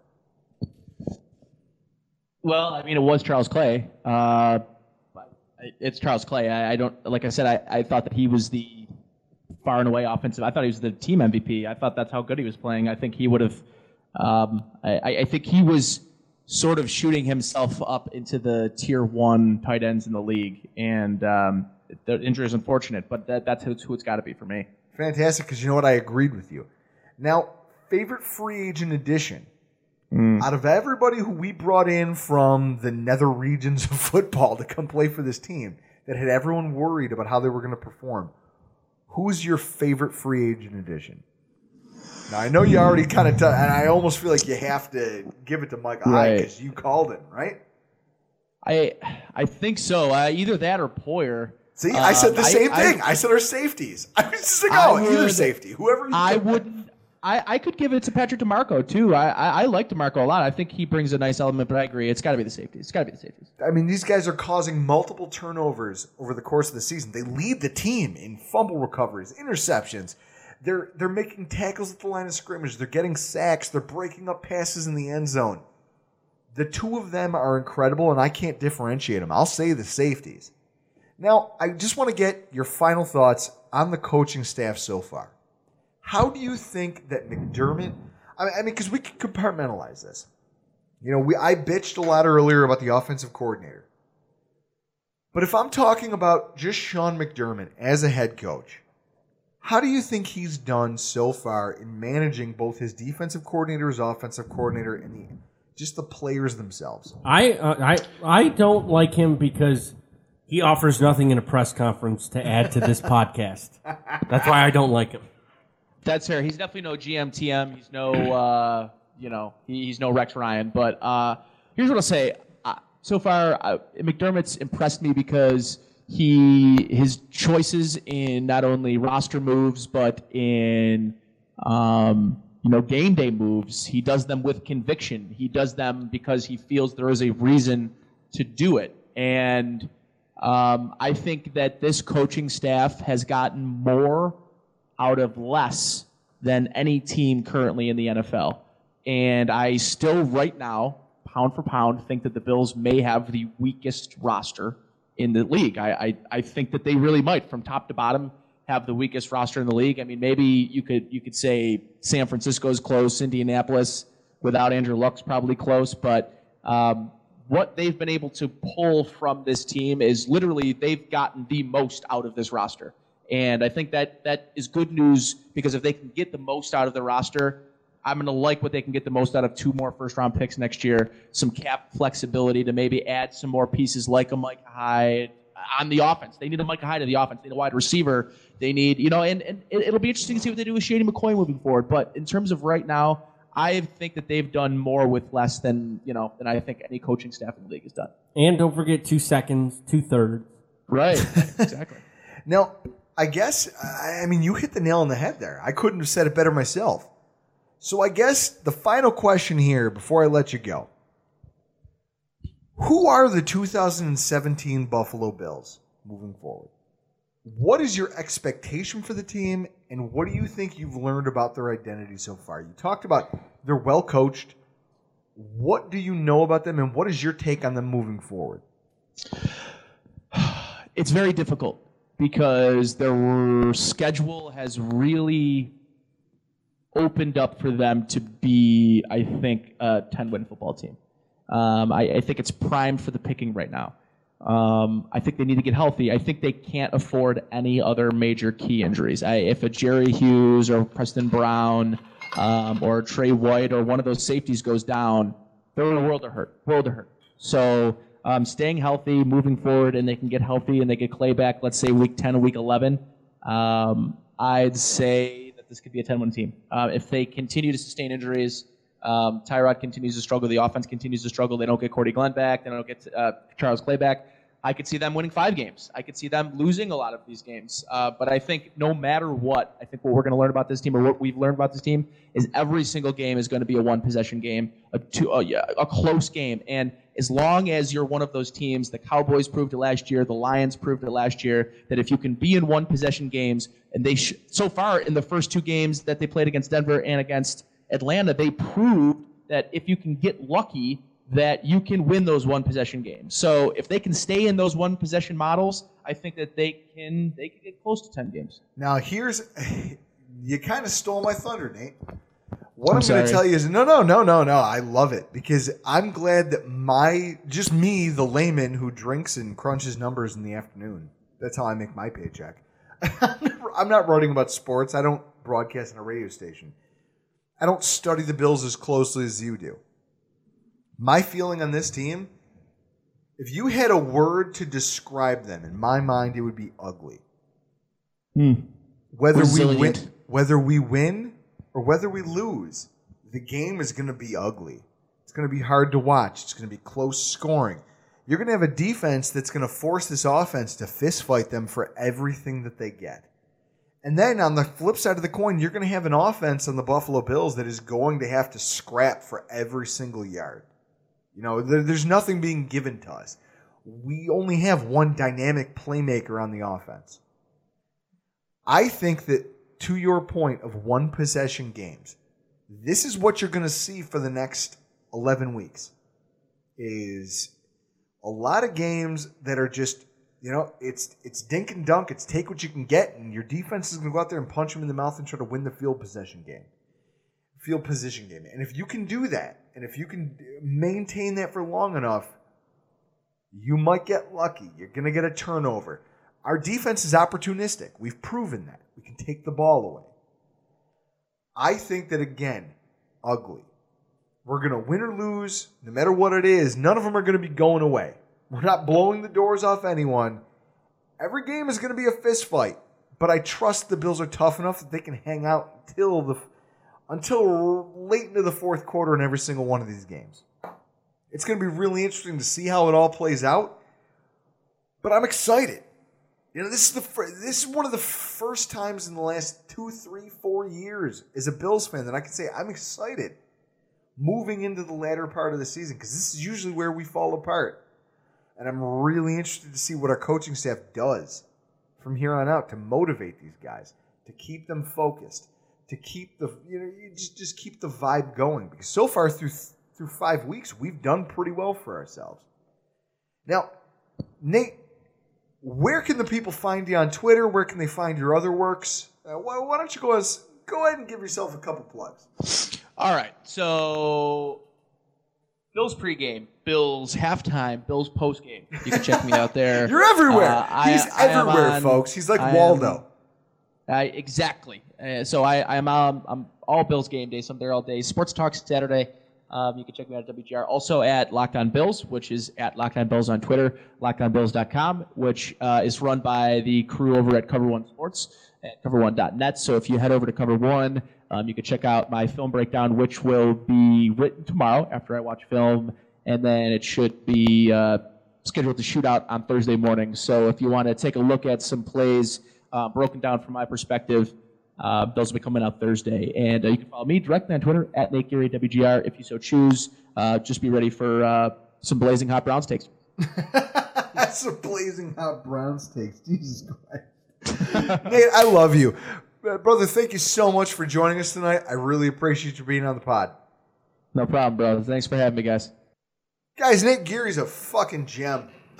Well, I mean, it was Charles Clay. Uh, it's Charles Clay. I, I don't like I said. I, I thought that he was the far and away offensive. I thought he was the team MVP. I thought that's how good he was playing. I think he would have. Um, I, I think he was sort of shooting himself up into the tier one tight ends in the league, and um, the injury is unfortunate, but that, that's who who it's got to be for me. Fantastic, because you know what? I agreed with you. Now, favorite free agent addition. Out of everybody who we brought in from the nether regions of football to come play for this team that had everyone worried about how they were going to perform, who's your favorite free agent addition? Now, I know you already kind of, t- and I almost feel like you have to give it to Mike Right. because you called him, right? I I think so. Uh, either that or Poyer. See, I said Um, the same thing. I, said our safeties. I was just like, I oh, either would- safety, whoever. You I would. I, I could give it to Patrick DiMarco too. I, I I like DiMarco a lot. I think he brings a nice element, but I agree. It's got to be the safeties. It's got to be the safeties. I mean, these guys are causing multiple turnovers over the course of the season. They lead the team in fumble recoveries, interceptions. They're they're making tackles at the line of scrimmage. They're getting sacks. They're breaking up passes in the end zone. The two of them are incredible, and I can't differentiate them. I'll say the safeties. Now, I just want to get your final thoughts on the coaching staff so far. How do you think that McDermott? I mean, because we can compartmentalize this. You know, we I bitched a lot earlier about the offensive coordinator. But if I'm talking about just Sean McDermott as a head coach, how do you think he's done so far in managing both his defensive coordinator, his offensive coordinator, and the, just the players themselves? I uh, I I don't like him because he offers nothing in a press conference to add to this podcast. That's why I don't like him. That's fair. He's definitely no GMTM. He's no, uh, you know, he, he's no Rex Ryan. But uh, here's what I'll say. Uh, so far, uh, McDermott's impressed me because he his choices in not only roster moves but in um, you know game day moves. He does them with conviction. He does them because he feels there is a reason to do it. And um, I think that this coaching staff has gotten more out of less than any team currently in the NFL. And I still, right now, pound for pound, think that the Bills may have the weakest roster in the league. I, I, I think that they really might, from top to bottom, have the weakest roster in the league. I mean, maybe you could you could say San Francisco's close, Indianapolis without Andrew Luck's probably close, but um, what they've been able to pull from this team is literally they've gotten the most out of this roster. And I think that that is good news because if they can get the most out of the roster, I'm going to like what they can get the most out of two more first round picks next year, some cap flexibility to maybe add some more pieces like a Micah Hyde on the offense. They need a Micah Hyde in the offense. They need a wide receiver. They need, you know, and, and it'll be interesting to see what they do with Shady McCoy moving forward. But in terms of right now, I think that they've done more with less than, you know, than I think any coaching staff in the league has done. And don't forget two seconds, two thirds. Right. exactly. Now, I guess, I I mean, you hit the nail on the head there. I couldn't have said it better myself. So I guess the final question here before I let you go Who are the 2017 Buffalo Bills moving forward? What is your expectation for the team, and what do you think you've learned about their identity so far? You talked about they're well coached. What do you know about them, and what is your take on them moving forward? It's very difficult because their schedule has really opened up for them to be, I think, a 10 win football team. Um, I, I think it's primed for the picking right now. Um, I think they need to get healthy. I think they can't afford any other major key injuries. I, if a Jerry Hughes or Preston Brown um, or Trey White or one of those safeties goes down, they're in a world of hurt. World of hurt. So um, staying healthy, moving forward, and they can get healthy and they get Clay back. Let's say week 10 or week 11. Um, I'd say this could be a 10-win team. Uh, if they continue to sustain injuries, um, Tyrod continues to struggle. The offense continues to struggle. They don't get Cordy Glenn back. They don't get uh, Charles Clay back. I could see them winning five games. I could see them losing a lot of these games. Uh, but I think no matter what, I think what we're going to learn about this team, or what we've learned about this team, is every single game is going to be a one possession game, a two, a close game. And as long as you're one of those teams, the Cowboys proved it last year, the Lions proved it last year, that if you can be in one possession games, and they sh- so far in the first two games that they played against Denver and against Atlanta, they proved that if you can get lucky, that you can win those one possession games. So if they can stay in those one possession models, I think that they can they can get close to ten games. Now here's you kind of stole my thunder, Nate. What I'm I'm, going to tell you is no, no, no, no, no. I love it because I'm glad that my just me, the layman who drinks and crunches numbers in the afternoon. That's how I make my paycheck. I'm not writing about sports. I don't broadcast on a radio station. I don't study the Bills as closely as you do. My feeling on this team, if you had a word to describe them, in my mind, it would be ugly. Hmm. Whether we win, whether we win or whether we lose, the game is going to be ugly. It's going to be hard to watch. It's going to be close scoring. You're going to have a defense that's going to force this offense to fist fight them for everything that they get. And then on the flip side of the coin, you're going to have an offense on the Buffalo Bills that is going to have to scrap for every single yard. You know, there, there's nothing being given to us. We only have one dynamic playmaker on the offense. I think that to your point of one possession games, this is what you're going to see for the next 11 weeks is a lot of games that are just you know it's it's dink and dunk it's take what you can get and your defense is going to go out there and punch them in the mouth and try to win the field possession game field position game. And if you can do that and if you can maintain that for long enough you might get lucky. You're going to get a turnover our defense is opportunistic we've proven that we can take the ball away i think that again ugly we're going to win or lose, no matter what it is. None of them are going to be going away. We're not blowing the doors off anyone. Every game is going to be a fist fight, but I trust the Bills are tough enough that they can hang out until the until late into the fourth quarter in every single one of these games. It's going to be really interesting to see how it all plays out. But I'm excited You know, this is the fir- this is one of the first times in the last two, three, four years as a Bills fan that I can say I'm excited moving into the latter part of the season because this is usually where we fall apart, and I'm really interested to see what our coaching staff does from here on out to motivate these guys, to keep them focused, to keep the you know you just just keep the vibe going because so far through through five weeks we've done pretty well for ourselves. Now, Nate, where can the people find you on Twitter? Where can they find your other works? Uh, why, why don't you go as go ahead and give yourself a couple plugs? All right. So Bills pregame, Bills halftime, Bills postgame. You can check me out there. You're everywhere. Uh, He's I am everywhere, on- folks. He's like I am- Waldo. Exactly. Uh, so I, I'm um, I'm all Bills game day. So I'm there all day. Sports Talk Saturday. Um, you can check me out at WGR. Also at Locked On Bills, which is at Locked On Bills on Twitter, LockedOnBills.com, which uh, is run by the crew over at Cover One Sports at CoverOne.net. So if you head over to Cover One, um, you can check out my film breakdown, which will be written tomorrow after I watch film, and then it should be uh, scheduled to shoot out on Thursday morning. So if you want to take a look at some plays uh, broken down from my perspective, uh, those will be coming out Thursday. And uh, you can follow me directly on Twitter at Nate Geary WGR if you so choose. Uh, just be ready for uh, some blazing hot Browns takes. That's some blazing hot Browns takes. Jesus Christ. Nate, I love you. Uh, Brother, thank you so much for joining us tonight. I really appreciate you being on the pod. No problem, brother. Thanks for having me, guys. Guys, Nate Geary's a fucking gem.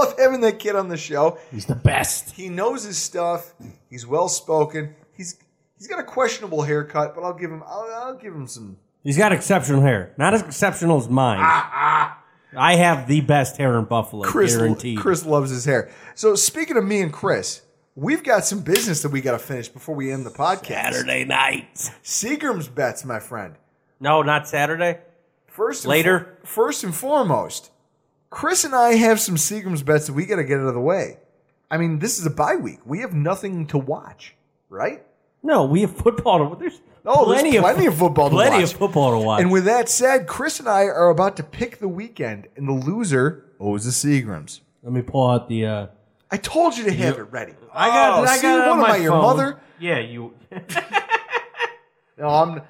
I love having that kid on the show. He's the best. He knows his stuff. He's well spoken. He's he's got a questionable haircut, but I'll give him I'll, I'll give him some. He's got exceptional hair. Not as exceptional as mine. Ah, ah. I have the best hair in Buffalo, Chris guaranteed. Chris loves his hair. So speaking of me and Chris, we've got some business that we got to finish before we end the podcast. Saturday night. Seagram's bets, my friend. No, not Saturday. First Later? first and foremost, Chris and I have some Seagram's bets that we got to get out of the way. I mean, this is a bye week. We have nothing to watch, right? No, we have football. To, there's Oh, plenty there's plenty of, football to plenty watch. of football to watch. And with that said, Chris and I are about to pick the weekend, and the loser owes the Seagrams. Let me pull out the. Uh, I told you to have You- it ready. I got. Oh, I see, got it what on am my I, your mother? Yeah, you. No, I'm.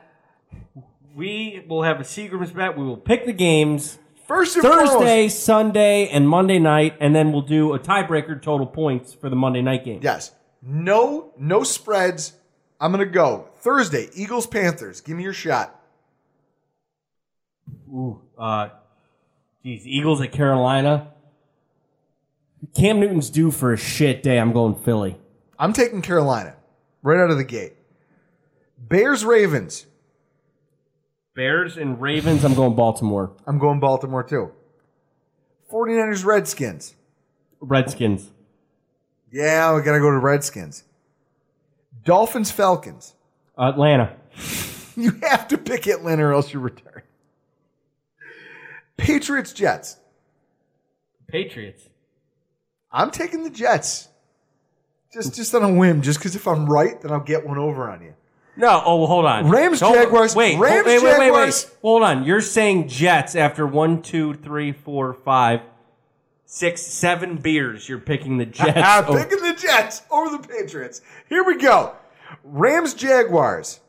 we will have a Seagram's bet. We will pick the games First and Thursday, Sunday, and Monday night, and then we'll do a tiebreaker total points for the Monday night game. Yes. No, no spreads. I'm gonna go Thursday. Eagles Panthers. Give me your shot. Ooh, uh, geez, Eagles at Carolina. Cam Newton's due for a shit day. I'm going Philly. I'm taking Carolina right out of the gate. Bears Ravens. Bears and Ravens. I'm going Baltimore. I'm going Baltimore too. 49ers Redskins. Redskins. Yeah, we gotta go to Redskins. Dolphins Falcons. Atlanta. You have to pick Atlanta or else you return. Patriots Jets. Patriots. I'm taking the Jets. Just just on a whim, just because if I'm right, then I'll get one over on you. No, oh, hold on. Rams, Hold- Jaguars. Wait, Rams, wait, wait, wait, Jaguars. wait. Hold on. You're saying Jets after one, two, three, four, five, six, seven beers. You're picking the Jets. I'm over- picking the Jets over the Patriots. Here we go. Rams, Jaguars.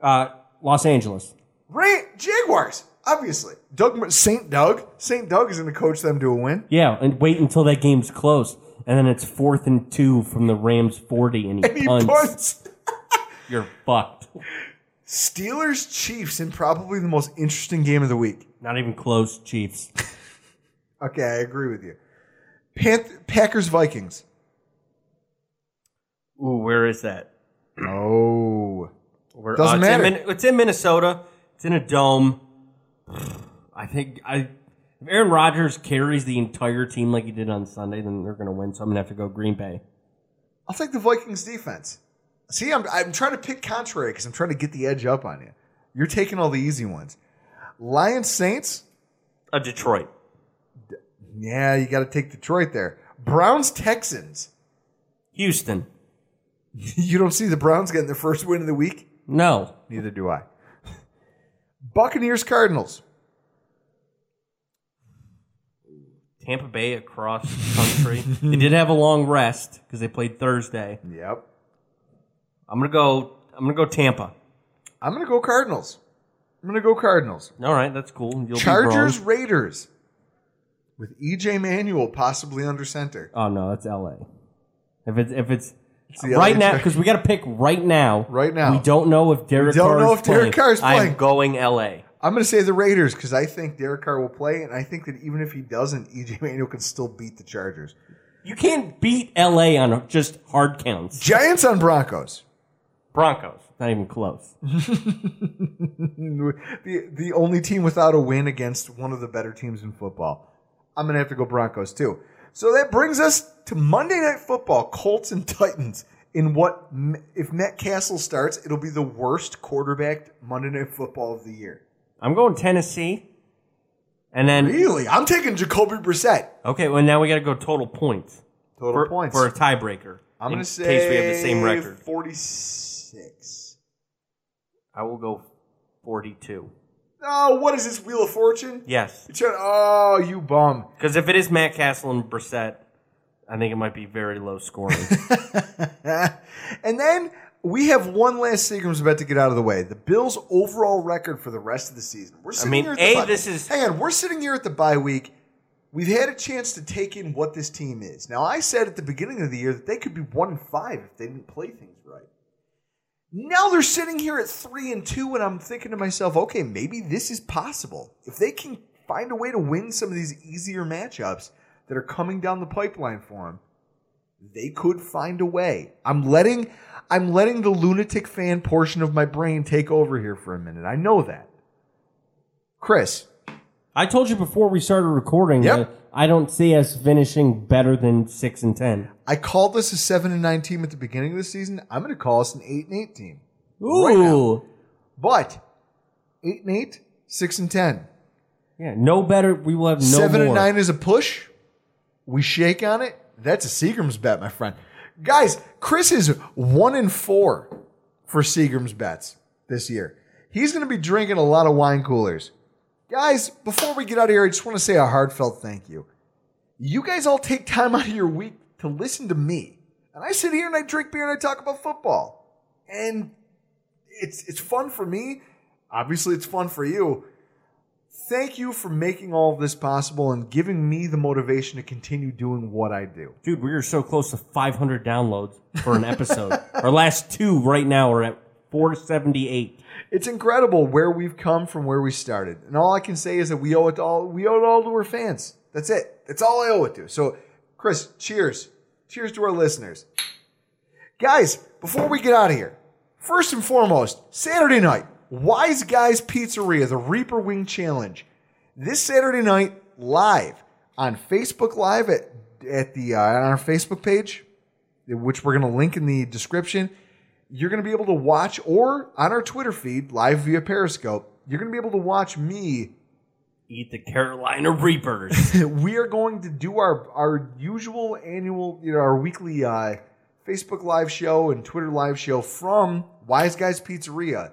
uh, Los Angeles. Ram, Jaguars, obviously. Doug St. Doug. St. Doug is going to coach them to a win. Yeah, and wait until that game's close, and then it's fourth and two from the Rams forty, and he, And he punts. punts. You're fucked. Steelers, Chiefs, in probably the most interesting game of the week. Not even close, Chiefs. Okay, I agree with you. Panth- Packers, Vikings. Ooh, where is that? Oh. Where, uh, Doesn't it's in matter. Min- it's in Minnesota. It's in a dome. I think I. If Aaron Rodgers carries the entire team like he did on Sunday, then they're going to win. So I'm going to have to go Green Bay. I'll take the Vikings defense. See, I'm, I'm trying to pick contrary because I'm trying to get the edge up on you. You're taking all the easy ones. Lions, Saints. A Detroit. Yeah, you got to take Detroit there. Browns, Texans. Houston. you don't see the Browns getting their first win of the week? No. Neither do I. Buccaneers, Cardinals. Tampa Bay across country. they did have a long rest because they played Thursday. Yep. I'm gonna go. I'm gonna go Tampa. I'm gonna go Cardinals. I'm gonna go Cardinals. All right, that's cool. You'll Chargers Be wrong. Raiders with EJ Manuel possibly under center. Oh no, that's L.A. If it's if it's It's right LA now because we got to pick right now. Right now. we don't know if Derek. don't Carr know if Derek. Carr is playing. I'm going L.A. I'm going to say the Raiders because I think Derek Carr will play, and I think that even if he doesn't, EJ Manuel can still beat the Chargers. You can't beat L.A. on just hard counts. Giants on Broncos. Broncos, not even close. the the only team without a win against one of the better teams in football. I'm gonna have to go Broncos too. So that brings us to Monday Night Football: Colts and Titans. In what, if Matt Cassel starts, it'll be the worst quarterback Monday Night Football of the year. I'm going Tennessee, and then Really, I'm taking Jacoby Brissett. okay. Well, now we got to go total points. Total for, points. for a tiebreaker. I'm gonna say case we have the same record. 46. I will go 42. Oh, what is this Wheel of Fortune? Yes, You're trying, oh, you bum. because if it is Matt Cassel and Brissett, I think it might be very low scoring. and then we have one last Seagram's about to get out of the way. The Bills' overall record for the rest of the season. We're sitting mean, here at A, the bye- this is- hang on. We're sitting here at the bye week. We've had a chance to take in what this team is. Now, I said at the beginning of the year that they could be one and five if they didn't play things. Now they're sitting here at three and two, and I'm thinking to myself, okay, maybe this is possible. If they can find a way to win some of these easier matchups that are coming down the pipeline for them, they could find a way. I'm letting I'm letting the lunatic fan portion of my brain take over here for a minute. I know that. Chris, I told you before we started recording Yep. that I don't see us finishing better than six and ten. I called this a seven and nine team at the beginning of the season. I'm going to call us an eight and eight team. Ooh, Right now. But eight and eight, six and ten. yeah, no better. We will have no Seven more. and nine is a push. We shake on it. That's a Seagram's bet, my friend. Guys, Chris is one and four for Seagram's bets this year. He's going to be drinking a lot of wine coolers. Guys, before we get out of here, I just want to say a heartfelt thank you. You guys all take time out of your week to listen to me. And I sit here and I drink beer and I talk about football. And it's it's fun for me. Obviously, it's fun for you. Thank you for making all of this possible and giving me the motivation to continue doing what I do. Dude, we are so close to 500 downloads for an episode. Our last two right now are at 478. It's incredible where we've come from where we started. And all I can say is that we owe it all we owe it all to our fans. That's it. That's all I owe it to. So, Chris, cheers. Cheers to our listeners. Guys, before we get out of here, first and foremost, Saturday night, Wise Guys Pizzeria, the Reaper Wing Challenge. This Saturday night, live on Facebook Live at at the uh, on our Facebook page, which we're going to link in the description. You're going to be able to watch, or on our Twitter feed, live via Periscope. You're going to be able to watch me Eat the Carolina Reapers. we are going to do our our usual annual, you know, our weekly uh, Facebook live show and Twitter live show from Wise Guys Pizzeria,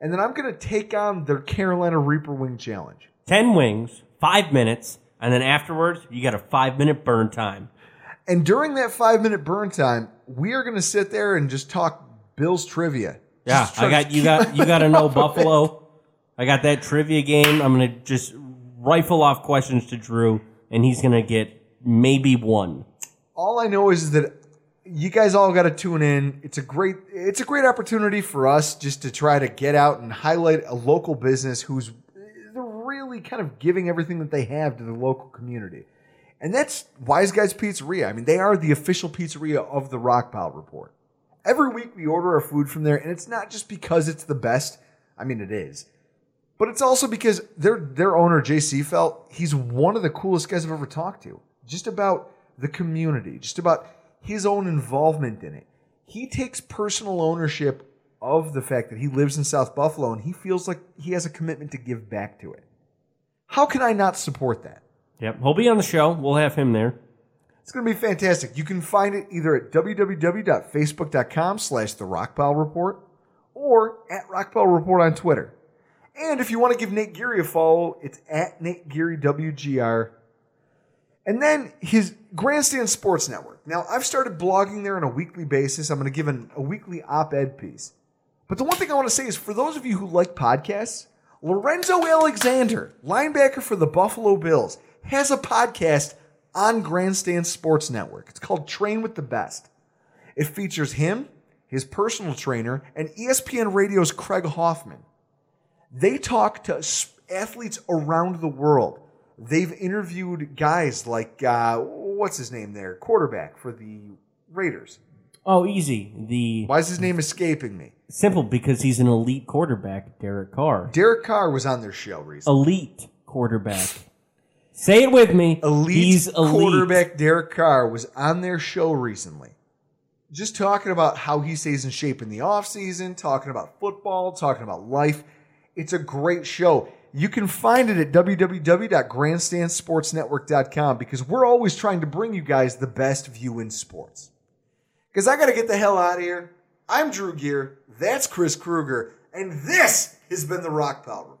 and then I'm going to take on their Carolina Reaper Wing Challenge. 10 wings, five minutes, and then afterwards, you got a five minute burn time. And during that five minute burn time, we are going to sit there and just talk Bills trivia. Yeah, I got you got you got to know off of it. Buffalo. I got that trivia game. I'm gonna just rifle off questions to Drew, and he's gonna get maybe one. all I know is that you guys all got to tune in. It's a great it's a great opportunity for us just to try to get out and highlight a local business who's they're really kind of giving everything that they have to the local community. And that's Wise Guys Pizzeria. I mean, they are the official pizzeria of the Rockpile Report. Every week we order our food from there, and it's not just because it's the best. I mean, it is. But it's also because their their owner, JC Felt, he's one of the coolest guys I've ever talked to. Just about the community, just about his own involvement in it. He takes personal ownership of the fact that he lives in South Buffalo and he feels like he has a commitment to give back to it. How can I not support that? Yep, he'll be on the show. We'll have him there. It's going to be fantastic. You can find it either at www.facebook.com slash the Report or at Rockpile Report on Twitter. And if you want to give Nate Geary a follow, it's at Nate Geary WGR. And then his Grandstand Sports Network. Now, I've started blogging there on a weekly basis. I'm going to give an, a weekly op ed piece. But the one thing I want to say is for those of you who like podcasts, Lorenzo Alexander, linebacker for the Buffalo Bills, has a podcast on Grandstand Sports Network. It's called Train with the Best. It features him, his personal trainer, and ESPN Radio's Craig Hoffman. They talk to athletes around the world. They've interviewed guys like, uh, what's his name there? Quarterback for the Raiders. Oh, easy. The Why is his name escaping me? simple because he's an elite quarterback, Derek Carr. Derek Carr was on their show recently. Elite quarterback. Say it with me. Elite he's elite. quarterback Derek Carr was on their show recently. Just talking about how he stays in shape in the offseason, talking about football, talking about life. It's a great show. You can find it at www.grandstandsportsnetwork.com because we're always trying to bring you guys the best view in sports. Because I got to get the hell out of here. I'm Drew Gear. That's Chris Kruger. And this has been the Rockpile Report.